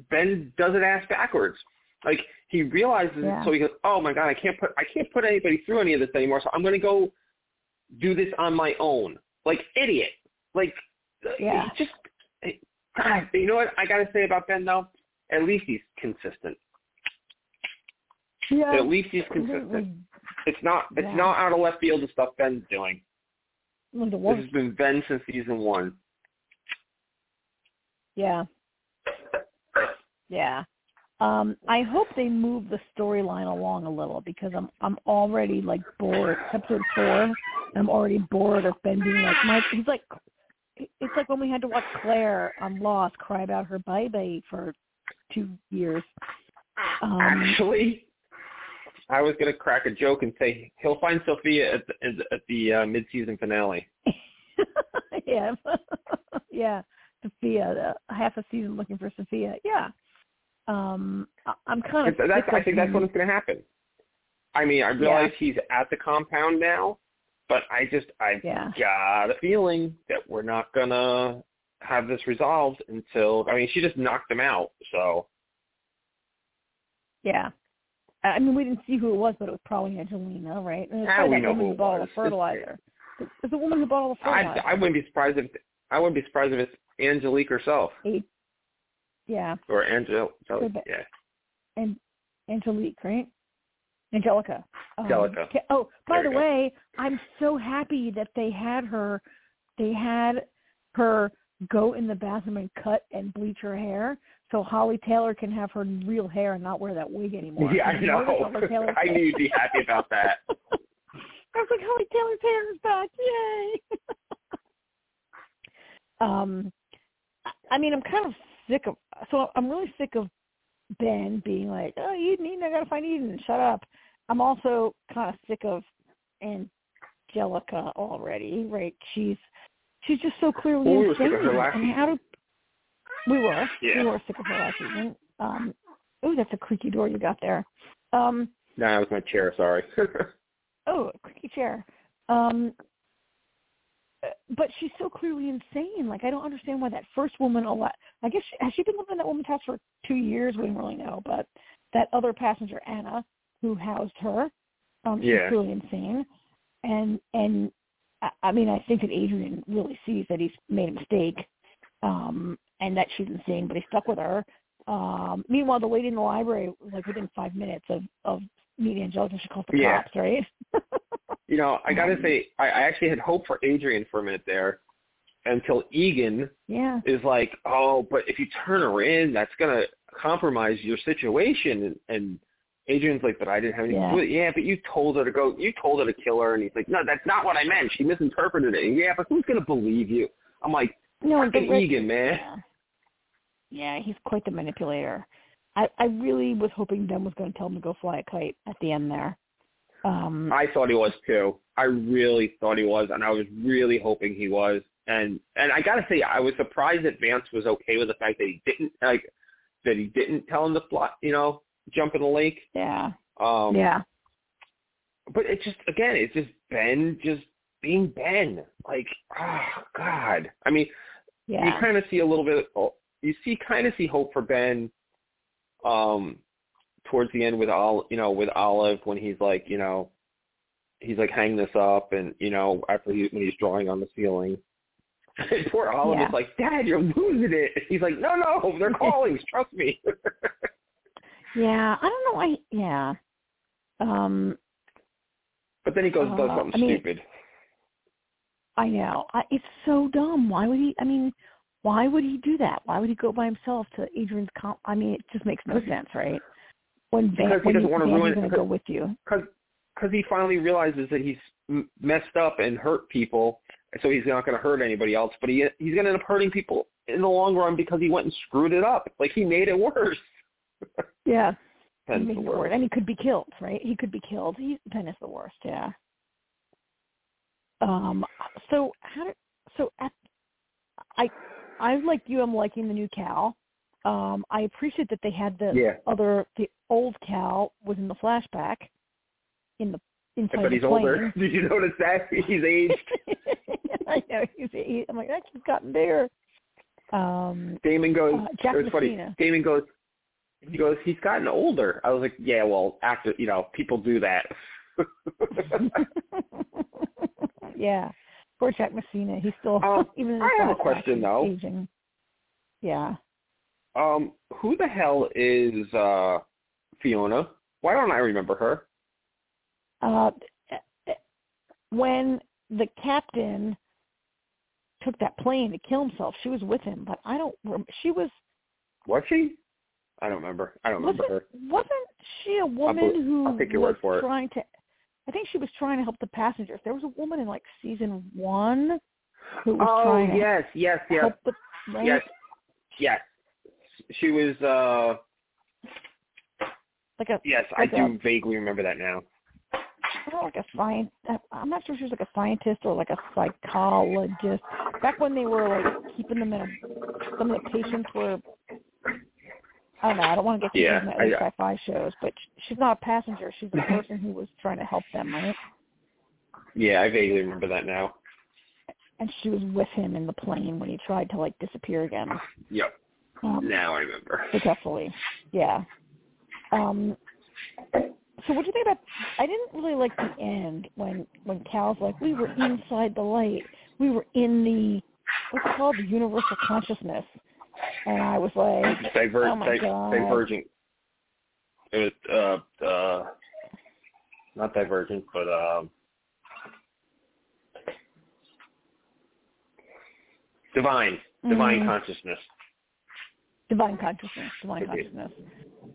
Ben does it ass backwards. Like he realizes Yeah. it, so he goes, "Oh my god, I can't put I can't put anybody through any of this anymore. So I'm going to go do this on my own." Like idiot. Like uh, Yeah. just God, you know what I got to say about Ben though? At least he's consistent. Yeah. At least he's consistent. It's not it's Yeah. not out of left field the stuff Ben's doing. This has been Ben since season one. Yeah. Yeah. Um, I hope they move the storyline along a little because I'm I'm already like bored. Episode four, I'm already bored of Ben being like Mike. He's like, it's like when we had to watch Claire on Lost cry about her baby for two years. Um, Actually, I was going to crack a joke and say he'll find Sophia at the, at the, uh, mid-season finale. yeah, yeah. Sophia, uh, half a season looking for Sophia. Yeah. Um, I'm kind of. That's, I think that's what's going to happen. I mean, I realize he's at the compound now, but I just I Yeah. got a feeling that we're not going to have this resolved until I mean she just knocked him out. So Yeah. I I mean, we didn't see who it was, but it was probably Angelina, right? And it's probably that woman who who bought all the fertilizer. It's, it's the woman who bought all the fertilizer. I wouldn't be surprised if I wouldn't be surprised if it's Angelique herself. Yeah, or Angel. Could. Yeah. and Angelique, right? Angelica. Um, Angelica. ca- Oh, by There the go. way, I'm so happy that they had her. They had her go in the bathroom and cut and bleach her hair, so Holly Taylor can have her real hair and not wear that wig anymore. Yeah, I know. I knew you'd be happy about that. I was like, Holly Taylor's hair is back! Yay! um, I mean, I'm kind of sick of. So I'm really sick of Ben being like, "Oh, Eden, Eden, I gotta find Eden. Shut up." I'm also kind of sick of Angelica already. Right? She's she's just so clearly Well, we insane. her last and how do we were Yeah. we were sick of her last season. Um, oh, that's a creaky door you got there. Um, No, that was my chair. Sorry. oh, a creaky chair. Um, but she's so clearly insane. Like I don't understand why that first woman. A lot. I guess she, has she been living in that woman's house for two years? We don't really know. But that other passenger, Anna, who housed her, um, she's Yeah. clearly insane. And and I, I mean, I think that Adrian really sees that he's made a mistake, um, and that she's insane. But he stuck with her. Um, meanwhile, the lady in the library was like within five minutes of of meeting Angelica. She called the Yeah. cops, right? You know, I gotta say, I, I actually had hope for Adrian for a minute there, until Egan yeah. is like, oh, but if you turn her in, that's gonna compromise your situation. And, and Adrian's like, but I didn't have anything to do with it. Yeah, but you told her to go. You told her to kill her, and he's like, no, that's not what I meant. She misinterpreted it. And, Yeah, but who's gonna believe you? I'm like, No, and Egan, man. Yeah. yeah, he's quite the manipulator. I I really was hoping Ben was going to tell him to go fly a kite at the end there. Um, I thought he was too. I really thought he was, and I was really hoping he was. And and I gotta say, I was surprised that Vance was okay with the fact that he didn't like that he didn't tell him to fly, you know, jump in the lake. yeah, Um, yeah, But it's just again, it's just Ben just being Ben. Like, oh God. I mean, you kind of see a little bit. You see, kind of see hope for Ben. Um, towards the end with Ol, you know, with Olive when he's like, you know, he's like, hang this up, and you know, after he when he's drawing on the ceiling. And poor Olive Yeah. is like, Dad, you're losing it. He's like, No, no, they're calling. Trust me. yeah. I don't know why. Yeah. Um, but then he goes and does Uh, something I mean- stupid. I know. I, it's so dumb. Why would he? I mean, why would he do that? Why would he go by himself to Adrian's? Com- I mean, it just makes no sense, right? When Van, Because he when doesn't wanna Van's ruin- going to go with you. because because he finally realizes that he's m- messed up and hurt people, so he's not going to hurt anybody else. But he he's going to end up hurting people in the long run because he went and screwed it up. Like he made it worse. Yeah. Ben's He the it worst. worse. And he could be killed, right? He could be killed. He Ben is the worst, yeah. Um so how did so at I I like you I'm liking the new Cal. Um I appreciate that they had the Yeah, other the old Cal was in the flashback in the inside but he's older. Did you notice that he's aged? I know he's he, I'm like, that he's gotten bigger. Um Damon goes. Uh, Jack it was funny. Damon goes. He goes. He's gotten older. I was like, yeah, well, after you know, people do that. yeah. Poor Jack Messina. He's still Um, even in the I have a question, though. Aging. Yeah. um, who the hell is uh Fiona? Why don't I remember her? Uh when the captain took that plane to kill himself, she was with him, but I don't rem- she was Was she? I don't remember. I don't remember her. wasn't she a woman bel- who I'll take your was word for it. trying to I think she was trying to help the passengers. There was a woman in like season 1 who was Oh trying to yes, yes, yes, help the right? yes, yes. She was. uh like a Yes, I do a- vaguely remember that now. Know, like a science. I'm not sure if she was like a scientist or like a psychologist. Back when they were like keeping them in a, some of the patients were. I don't know. I don't want to get Yeah, into my other sci-fi shows, but she's not a passenger. She's the person who was trying to help them, right? Yeah, I vaguely remember that now. And she was with him in the plane when he tried to like disappear again. Yep. Um, Now I remember. successfully. Yeah. Um so what do you think about I didn't really like the end when when Cal's like, We were inside the light. We were in the what's it called? The universal consciousness. And I was like Diver- oh my di- God. Divergent. It was uh uh not divergent, but um divine, divine Mhm. consciousness. divine consciousness, divine consciousness.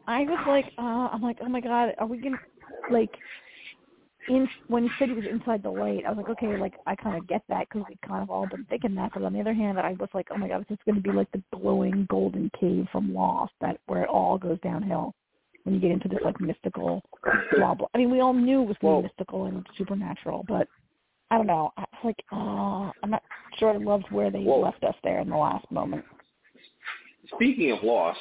I was like, uh I'm like, oh my god, are we gonna like in when he said he was inside the light, I was like, okay, like I kind of get that because we kind of all been thinking that. But on the other hand, I was like, oh my god, is this going to be like the glowing golden cave from Lost, that where it all goes downhill when you get into this like mystical blah blah. I mean, we all knew it was going to be mystical and supernatural, but I don't know. I was like, uh, I'm not sure I loved where they Well- left us there in the last moment. Speaking of Lost,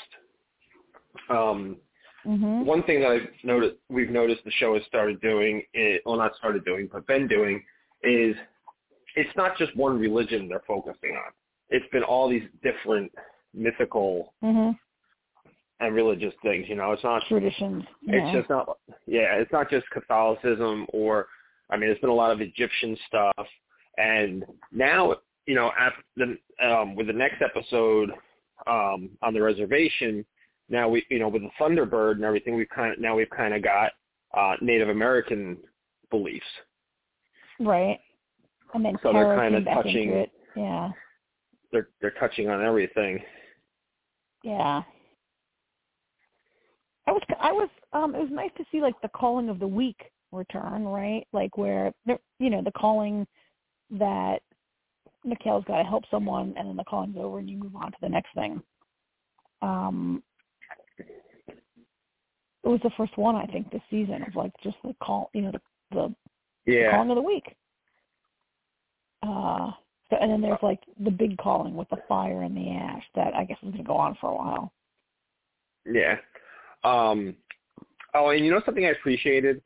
um, hmm one thing that I've noticed, we've noticed the show has started doing, is, well, not started doing, but been doing, is it's not just one religion they're focusing on. It's been all these different mythical hmm and religious things. You know, it's not. Traditions. It's yeah. just not. Yeah, it's not just Catholicism or. I mean, there's been a lot of Egyptian stuff, and now you know, after the um, with the next episode um, on the reservation, now we you know with the Thunderbird and everything we've kind of now we've kind of got uh, Native American beliefs. Right. And then So they're kinda touching- it. Yeah. They're they're touching on everything. Yeah. I was I was um it was nice to see like the calling of the week return, right? Like where there you know, the calling that Michaela's got to help someone and then the calling's over and you move on to the next thing. Um it was the first one I think this season of like just the call, you know, the the, the Yeah. calling of the week. Uh so, and then there's like the big calling with the fire and the ash that I guess is going to go on for a while. Yeah. Um, oh, and you know something I appreciated?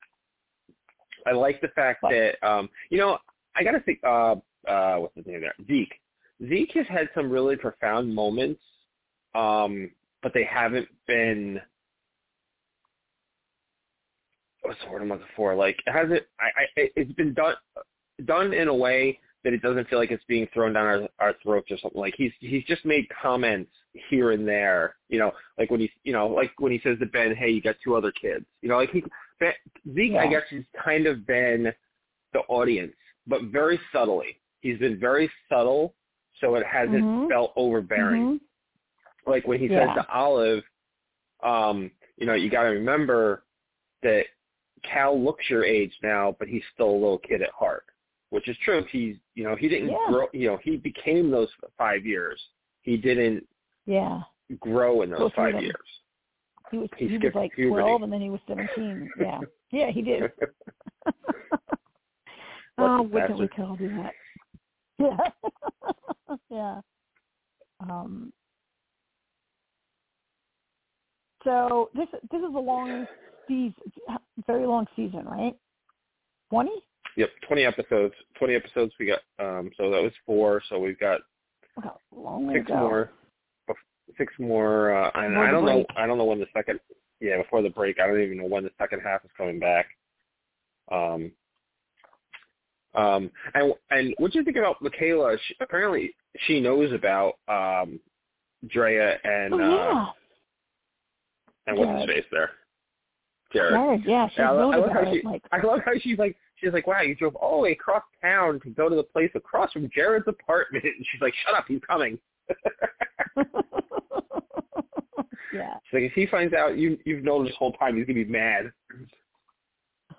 I like the fact What? that um, you know I gotta think. Uh, uh, what's his name there? Zeke. Zeke has had some really profound moments, um, but they haven't been. What's the word I'm looking for? Like, hasn't. I, I, it's been done done in a way that it doesn't feel like it's being thrown down our, our throats or something. Like he's he's just made comments here and there, you know, like when he's you know, like when he says to Ben, "Hey, you got two other kids," you know, like he ben, Zeke, I guess, has kind of been the audience, but very subtly. He's been very subtle, so it hasn't Mhm. felt overbearing. Like when he Yeah. says to Olive, um, you know, you got to remember that Cal looks your age now, but he's still a little kid at heart, which is true. He's, you know, he didn't Yeah. grow, you know, he became those five years. He didn't Yeah. grow in those through five years. He was He he, was like puberty. twelve and then he was seventeen. Yeah. Yeah, he did. Oh, we can we all do that. Yeah. yeah. Um so this this is a long season very long season, right? Twenty? Yep, 20 episodes. 20 episodes we got. Um, so that was four. So we've got long six go. more. Six more. Uh, and I don't know. I don't know when the second. Yeah, before the break. I don't even know when the second half is coming back. Um. Um. And and what do you think about Michaela? She, apparently, she knows about um, Drea and oh, uh, yeah. And what's his face there, Jared. Jared, yeah, she's Yeah, I, lo- known I love how she. Like I love how she's like. She's like, wow, you drove all the way across town to go to the place across from Jared's apartment, and she's like, shut up, he's coming. yeah. She's like, if he finds out you you've known this whole time, he's gonna be mad.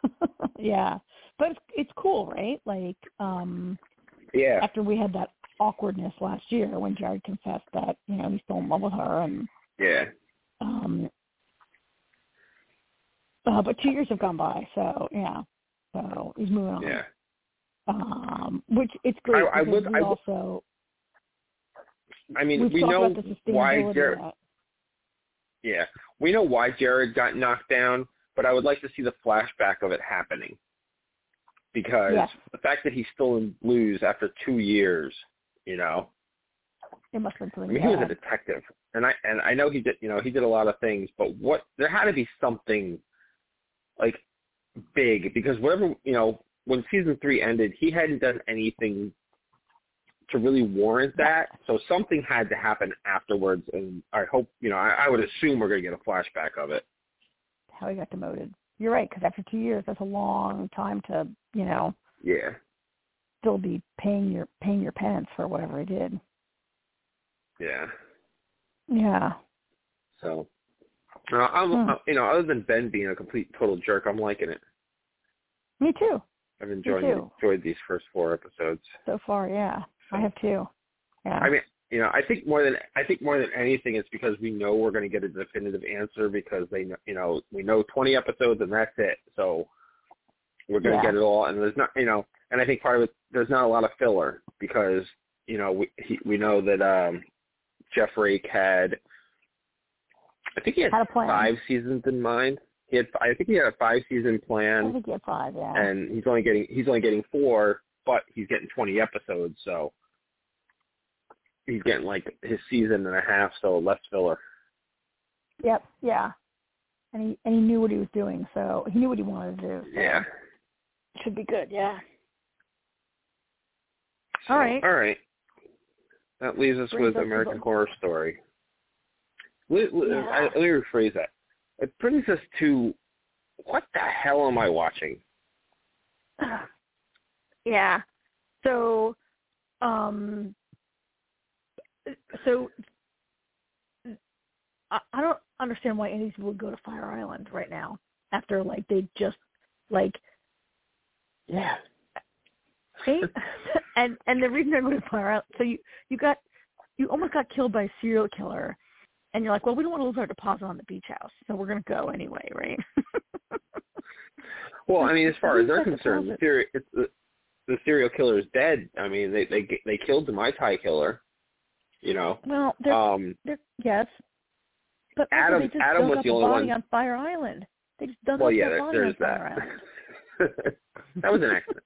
yeah. But it's, it's cool, right? Like, um Yeah, after we had that awkwardness last year when Jared confessed that, you know, he's still in love with her and yeah, um uh, but two years have gone by, so yeah. So he's moving on. yeah. Um which it's great I- I would- we I would- also I mean, talked know why Jared. Yeah, we know why Jared got knocked down, but I would like to see the flashback of it happening because Yes. the fact that he's still in blues after two years, you know, It must have been I mean, he was a detective, and I and I know he did, you know, he did a lot of things, but what there had to be something like big because whatever, you know, when season three ended, he hadn't done anything to really warrant that. So something had to happen afterwards, and I hope, you know, I, I would assume we're going to get a flashback of it. how he got demoted. You're right, because after two years, that's a long time to, you know, Yeah, still be paying your paying your penance for whatever he did. yeah. Yeah. So, uh, I'm, Hmm. you know, other than Ben being a complete total jerk, I'm liking it. Me too. I've enjoyed too. enjoyed these first four episodes. So far, yeah. I have too. Yeah. I mean, you know, I think more than I think more than anything, it's because we know we're going to get a definitive answer because they, you know, we know 20 episodes and that's it. So we're going to Yeah. get it all, and there's not, you know, and I think part of it, there's not a lot of filler because you know we he, we know that um Jeff Rake had, I think he had Had five seasons in mind. He had, I think he had a five season plan. I think he had five, yeah. and he's only getting he's only getting four, but he's getting 20 episodes, so he's getting like his season and a half, so less filler. Yep, yeah. And he and he knew what he was doing, so he knew what he wanted to do. So Yeah. Should be good, yeah. So, All right. All right. That leaves us Brings with us American Horror Story. Let, let, Yeah. I, let me rephrase that. It brings us to what the hell am I watching? yeah. So, um, so I, I don't understand why any people would go to Fire Island right now after like they just like Yeah. right? and and the reason they're going to Fire Island, so you you got you almost got killed by a serial killer, and you're like, well, we don't want to lose our deposit on the beach house, so we're going to go anyway, right? Well, I mean, as far as they're concerned, the, it's the, the serial killer is dead. I mean, they they they killed the Mai Tai killer. You know. well, they're, Um. they're yes, but also Adam- they just Adam was the only body one- on Fire Island. They just dug Well, up yeah, that there, body there's Fire that. That was an accident.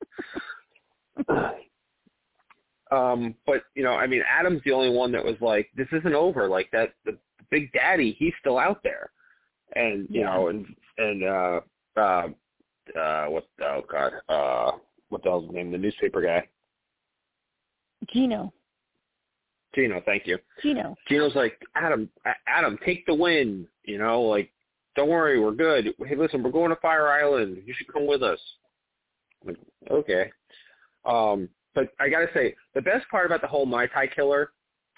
um, but you know, I mean, Adam's the only one that was like, "This isn't over." Like that, the Big Daddy, he's still out there, and you Yeah. know, and and uh, uh, uh, what? Oh God, uh, what the hell's his name? The newspaper guy, Gino, Gino. Thank you. Gino. Gino's like, Adam, Adam, take the win. You know, like, don't worry, we're good. Hey, listen, we're going to Fire Island. You should come with us. Like, okay. Um, but I gotta say, the best part about the whole Mai Tai killer,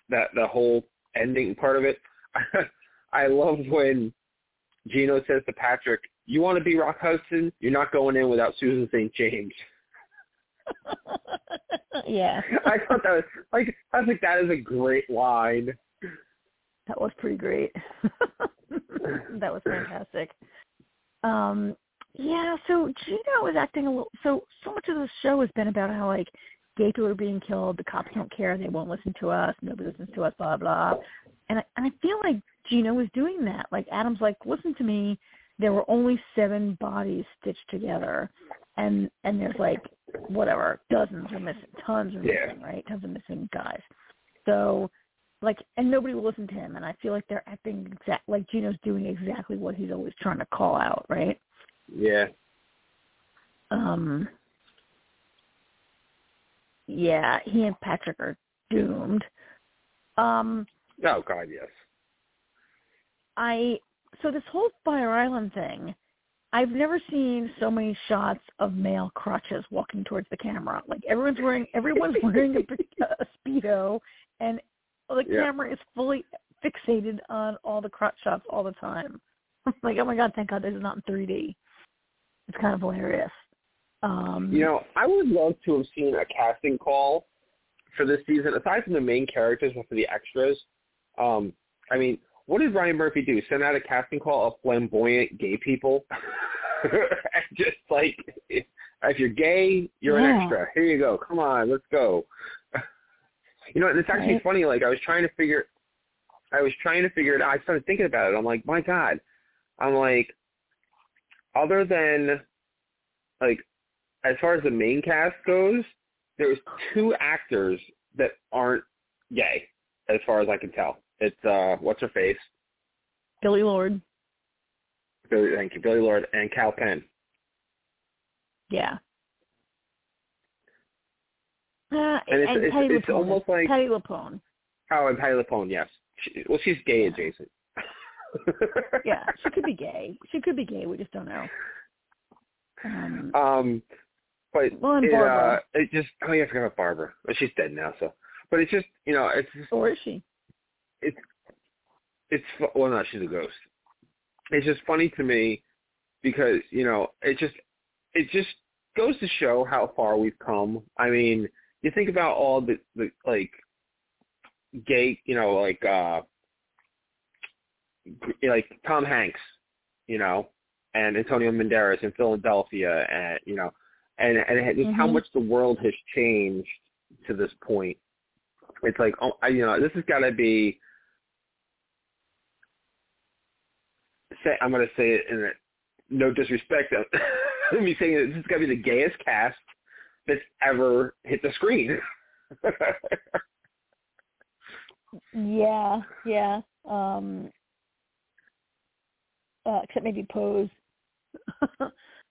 that the whole ending part of it, I love when Gino says to Patrick, "You want to be Rock Hudson? You're not going in without Susan St. James." yeah, I thought that was like, I was like, that is a great line. that was pretty great. that was fantastic. Um, yeah, so Gino is acting a little. So so much of the show has been about how like gay people are being killed. The cops don't care. They won't listen to us. Nobody listens to us. Blah blah. And I, and I feel like Gino is doing that. Like Adam's like, listen to me. There were only seven bodies stitched together, and and there's like whatever dozens are missing, tons are Yeah. missing, right? Tons of missing guys. So like and nobody will listen to him and I feel like they're acting exact like Gino's doing exactly what he's always trying to call out, right? Yeah. Um yeah, he and Patrick are doomed. Um Oh God, yes. I so this whole Fire Island thing, I've never seen so many shots of male crotches walking towards the camera. Like everyone's wearing everyone's wearing a, a speedo, and the Yeah. camera is fully fixated on all the crotch shots all the time. like oh my god, thank God this is not in 3D. It's kind of hilarious. Um, You know, I would love to have seen a casting call for this season, aside from the main characters, but for the extras. Um, I mean, what did Ryan Murphy do? Send out a casting call of flamboyant gay people? just like, if, if you're gay, you're an extra. Here you go. Come on, let's go. you know, and it's actually Right. funny. Like, I was trying to figure, I was trying to figure it out. I started thinking about it. I'm like, my God. I'm like, other than, like, as far as the main cast goes, there's two actors that aren't gay, as far as I can tell. It's uh, what's her face? Billie Lourd. Billy, thank you, Billie Lourd and Kal Penn. Yeah. Uh, And it's- it's- Patty it's almost like- Patti LuPone. Oh, and Patti LuPone, yes. She, well, she's gay Yeah. adjacent. Yeah, she could be gay. She could be gay. We just don't know. Um, Um, but Well, and it, uh, it just oh yeah, I forgot about Barbara. Well, she's dead now, so. But it's just you know it's just or is she? It's it's well no she's a ghost. It's just funny to me because you know it just it just goes to show how far we've come. I mean you think about all the the like gay you know like uh like tom hanks you know and antonio banderas in philadelphia and you know and and just how Mhm. much the world has changed to this point. It's like oh I, you know this has got to be say I'm going to say it in a, no disrespect. uh, me saying that this is going to be the gayest cast that's ever hit the screen. Yeah, yeah. Um, uh, except maybe Pose.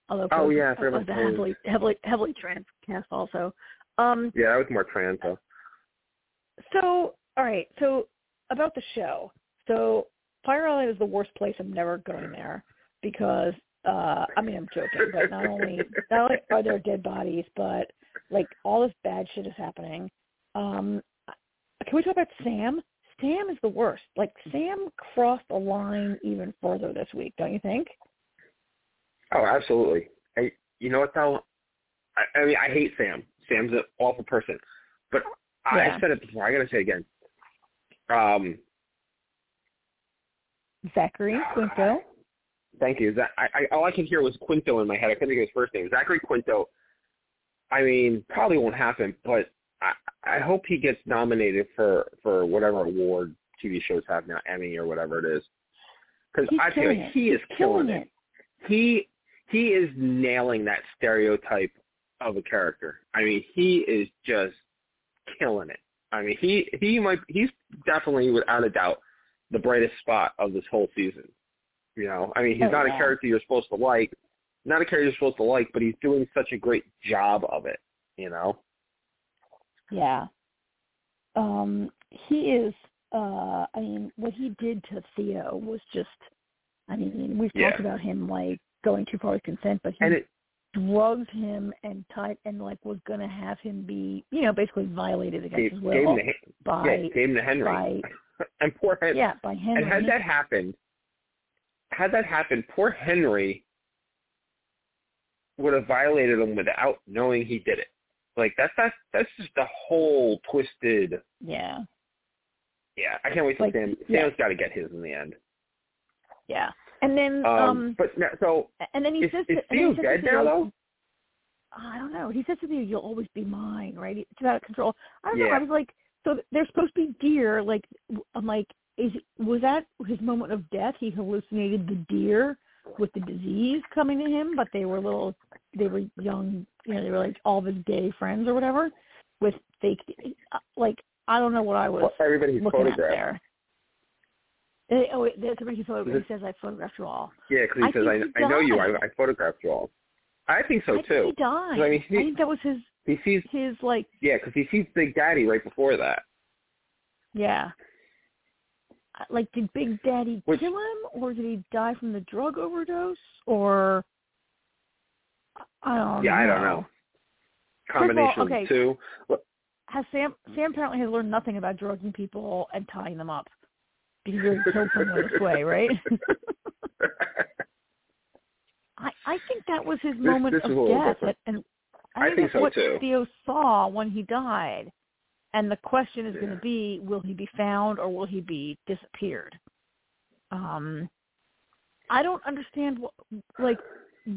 Although Oh, yeah, I forgot was about Pose. heavily, heavily, heavily trans cast also. Um, yeah, that was more trans though. so all right, so about the show. So Fire Island is the worst place. I'm never going there because uh I mean I'm joking, but not only not only are there dead bodies, but like all this bad shit is happening. Um can we talk about Sam? Sam is the worst. Like Sam crossed the line even further this week, don't you think? Oh, absolutely. I, you know what though? I, I mean, I hate Sam. Sam's an awful person, but Yeah. I said it before. I gotta say it again. Um, Zachary Quinto. thank you. I, I all I could hear was Quinto in my head. I couldn't think of his first name. Zachary Quinto. I mean, probably won't happen, but I, I hope he gets nominated for for whatever award TV shows have now, Emmy or whatever it is. Because I feel like he is He's killing killing it. He he is nailing that stereotype of a character. I mean, he is just killing it. I mean, he he might he's definitely without a doubt the brightest spot of this whole season. You know, I mean, he's Oh, not yeah. a character you're supposed to like, not a character you're supposed to like, but he's doing such a great job of it. You know, Yeah. Um, he is uh I mean, what he did to Theo was just I mean, we've Yeah. talked about him like going too far with consent, but he and it drugged him and tied and like was gonna have him be you know, basically violated against gave, his gave will him the by yeah, gave him to Henry, by and poor Henry. yeah, by Henry. And had that happened, had that happened, poor Henry would have violated him without knowing he did it. Like that's that's that's just the whole twisted. yeah. Yeah, I can't wait till Like, Sam. yeah. Sam's got to get his in the end. Yeah. And then Um, um but now, so and then he is, says is to, Theo dead now though? I don't know. He says to me, "You'll always be mine," right? It's out of control. I don't know. I was like, so they're supposed to be deer. Like, I'm like, is was that his moment of death? He hallucinated the deer with the disease coming to him, but they were little, they were young, you know, they were like all of his gay friends or whatever, with fake, like I don't know what I was Well, everybody's photographed. there. Eh, Oh, wait, there's somebody who photographed. Is He says I photographed you all. Yeah, because he I says, I, he I know you. I. I photographed you all. I think so I think too. he died. I mean, he- I think that was his He sees, his like yeah, because he sees Big Daddy right before that. Yeah. Like, did Big Daddy Which- kill him, or did he die from the drug overdose, or I don't Yeah, know. I don't know. Of all, Combination okay. of the two. Has Sam Sam apparently has learned nothing about drugging people and tying them up because he killed someone this way, right? I I think that was his moment this is of death, different. and I think think so, what too. Theo saw when he died. And the question is going to be: Will he be found, or will he be disappeared? Um, I don't understand, wh- like,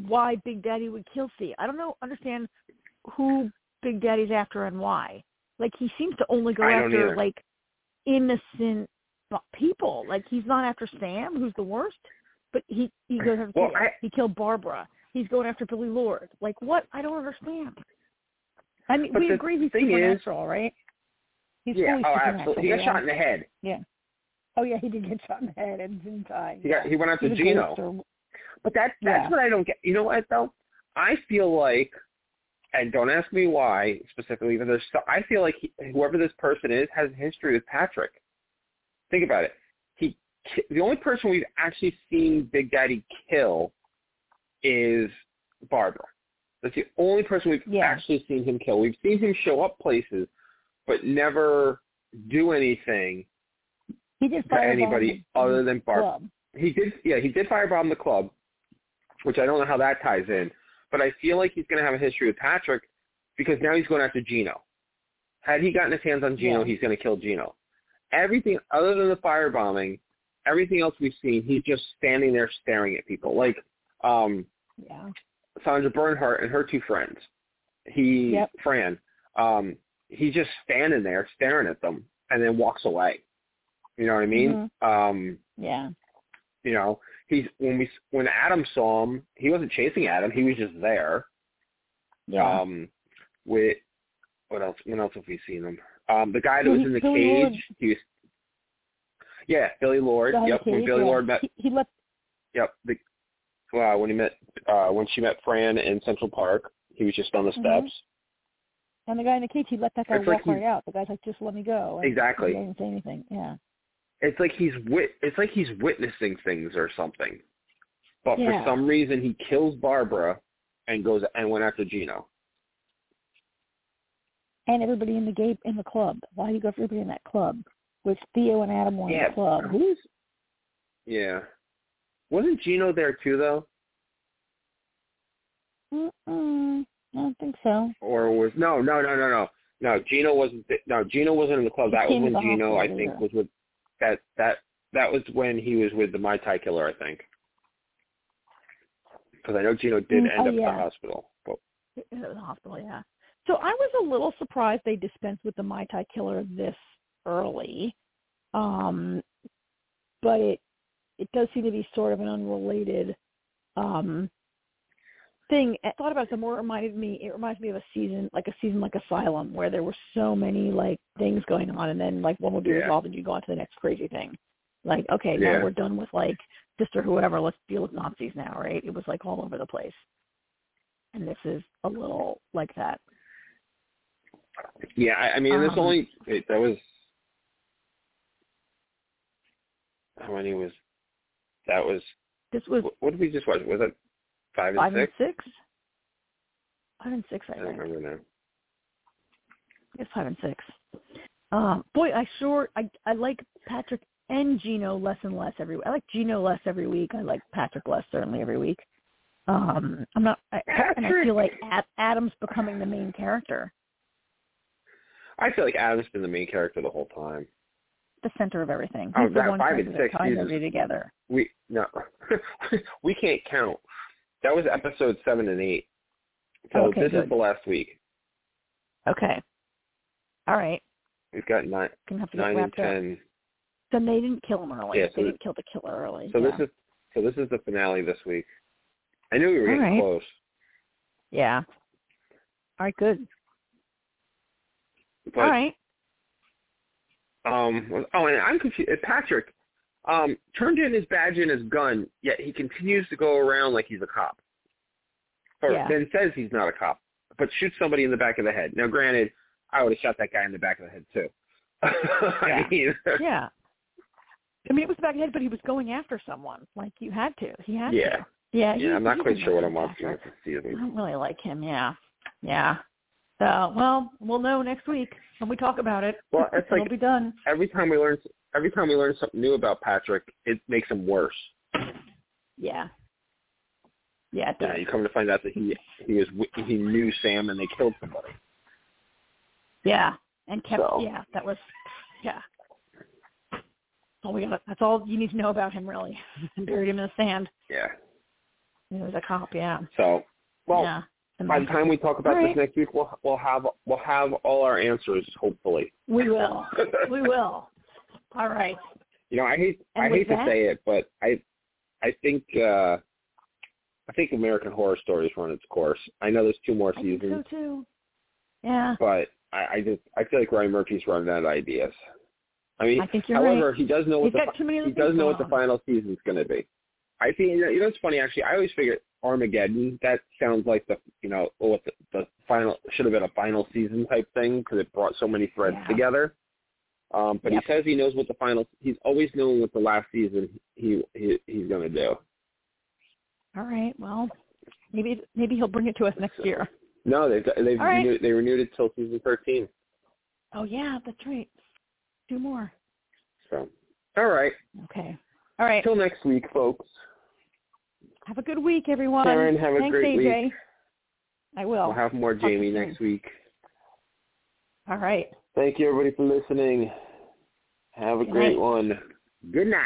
why Big Daddy would kill Theo. I don't know, understand who Big Daddy's after and why. Like, he seems to only go I after either. like innocent people. Like, he's not after Sam, who's the worst, but he he goes after Well. I- he killed Barbara. He's going after Billie Lourd. Like, what? I don't understand. I mean, But we agree he's thing is- supernatural, right? He's yeah, fully oh, supernatural. absolutely. He got yeah. shot in the head. Yeah. Oh yeah, he did get shot in the head and didn't die. He got he went after He's a Gino. or- But that that's Yeah. what I don't get. You know what though? I feel like, and don't ask me why specifically, but there's so, I feel like he, whoever this person is has a history with Patrick. Think about it. He the only person we've actually seen Big Daddy kill is Barbara. That's the only person we've Yeah. actually seen him kill. We've seen him show up places, but never do anything He did to anybody other than Barbara. club. He did, yeah, he did firebomb the club, which I don't know how that ties in. But I feel like he's going to have a history with Patrick because now he's going after Gino. Had he gotten his hands on Gino, Yeah. he's going to kill Gino. Everything other than the firebombing, everything else we've seen, he's just standing there staring at people. Like um, Yeah. Sandra Bernhard and her two friends. He, Yep. Fran, um, he's just standing there staring at them and then walks away. You know what I mean? Mm-hmm. Um, Yeah. you know, he's when we when Adam saw him, he wasn't chasing Adam. He was just there. Yeah. Um, with what else? When else have we seen him? Um, the guy that was in the Billy cage. Lord. He was. Yeah, Billie Lourd. Guy in the yep, when Billy yeah. Lord met. He, he let Yep, the uh, when he met uh, when she met Fran in Central Park, he was just on the Mhm. steps. and the guy in the cage. He let that guy It's walk he- right out. The guy's like, "Just let me go." And Exactly. He didn't say anything. Yeah. it's like he's wit it's like he's witnessing things or something. But Yeah. for some reason he kills Barbara and goes and went after Gino. And everybody in the gate in the club. Why do you go for everybody in that club? With Theo and Adam were in Yeah. the club. Who's Yeah. Wasn't Gino there too though? Mm-mm, I don't think so. Or was no, no, no, no, no. No, Gino wasn't no, Gino wasn't in the club. He That was when Gino I think was with that that that was when he was with the Mai Tai killer, I think. Because I know Gino did Mm, end oh, up yeah. at the hospital. But in the hospital, yeah. So I was a little surprised they dispensed with the Mai Tai killer this early. Um but it it does seem to be sort of an unrelated um thing. I thought about it some more it reminded me it reminds me of a season like a season like Asylum where there were so many like things going on and then like one would be Yeah. resolved and you go on to the next crazy thing. Like, okay, now we're done with like sister whoever, let's deal with Nazis now, right? It was like all over the place. And this is a little like that. yeah, I, I mean this Um, only that was how many was that was This was what, did we just watch? Was it five and five six? and six. Five and six, I I don't remember now. It's five and six. Um, boy, I sure I I like Patrick and Gino less and less every. I like Gino less every week. I like Patrick less certainly every week. Um, I'm not, I, and I feel like Ad, Adam's becoming the main character, I feel like Adam's been the main character the whole time. The center of everything. Oh, the one five and six, Jesus. together. We no, we can't count. That was episode seven and eight. So Okay, this good. is the last week. Okay. All right. We've got nine, nine and wrapped up. ten. Then they didn't kill him early. Yeah, so they th- didn't kill the killer early. So yeah. this is so this is the finale this week. I knew we were getting right. close, yeah. All right, good. but All right. Um, oh, and I'm confused. Patrick um turned in his badge and his gun, yet he continues to go around like he's a cop, or Yeah. then says he's not a cop, but shoots somebody in the back of the head. Now, granted, I would have shot that guy in the back of the head too. I mean, Yeah. I mean, it was the back of the head, but he was going after someone. Like you had to. He had Yeah. to. Yeah. he- yeah, I'm not quite sure what I'm watching. I don't really like him. Yeah. Yeah. So, well, we'll know next week when we talk about it. Well, it's It'll like be done. every time we learn every time we learn something new about Patrick, it makes him worse. Yeah. Yeah, it Yeah, you come to find out that he he was he knew Sam and they killed somebody. Yeah. And kept. So. Yeah, that was. Yeah. All we got. That's all you need to know about him, really. Buried him in the sand. Yeah. He was a cop. Yeah. So, well, yeah. By the time we talk about All this next week, we'll we'll have we'll have all our answers hopefully. we will. we will. All right. You know, I hate And I hate to say it, but I I think uh I think American Horror Stories run its course. I know there's two more I seasons, so too. Yeah. but I, I just I feel like Ryan Murphy's running out of ideas. I mean, I think you're however, right. he does know what He's the many other he does know what the final season's going to be. I think you know, you know it's funny actually. I always figured Armageddon that sounds like the you know what the, the final should have been a final season type thing because it brought so many threads Yeah. together. Um, but Yep. he says he knows what the final. He's always known what the last season he he he's going to do. All right. Well, maybe maybe he'll bring it to us next year. No, they've they've right. renewed, they renewed it till season thirteen. Oh yeah, that's right. Two more. So, all right. Okay. All right. Till next week, folks. Have a good week, everyone. Karen, have a Thanks, great AJ. week. I will. We'll have more Talk Jamie next week. All right. Thank you, everybody, for listening. Have a Good great night. one. Good night.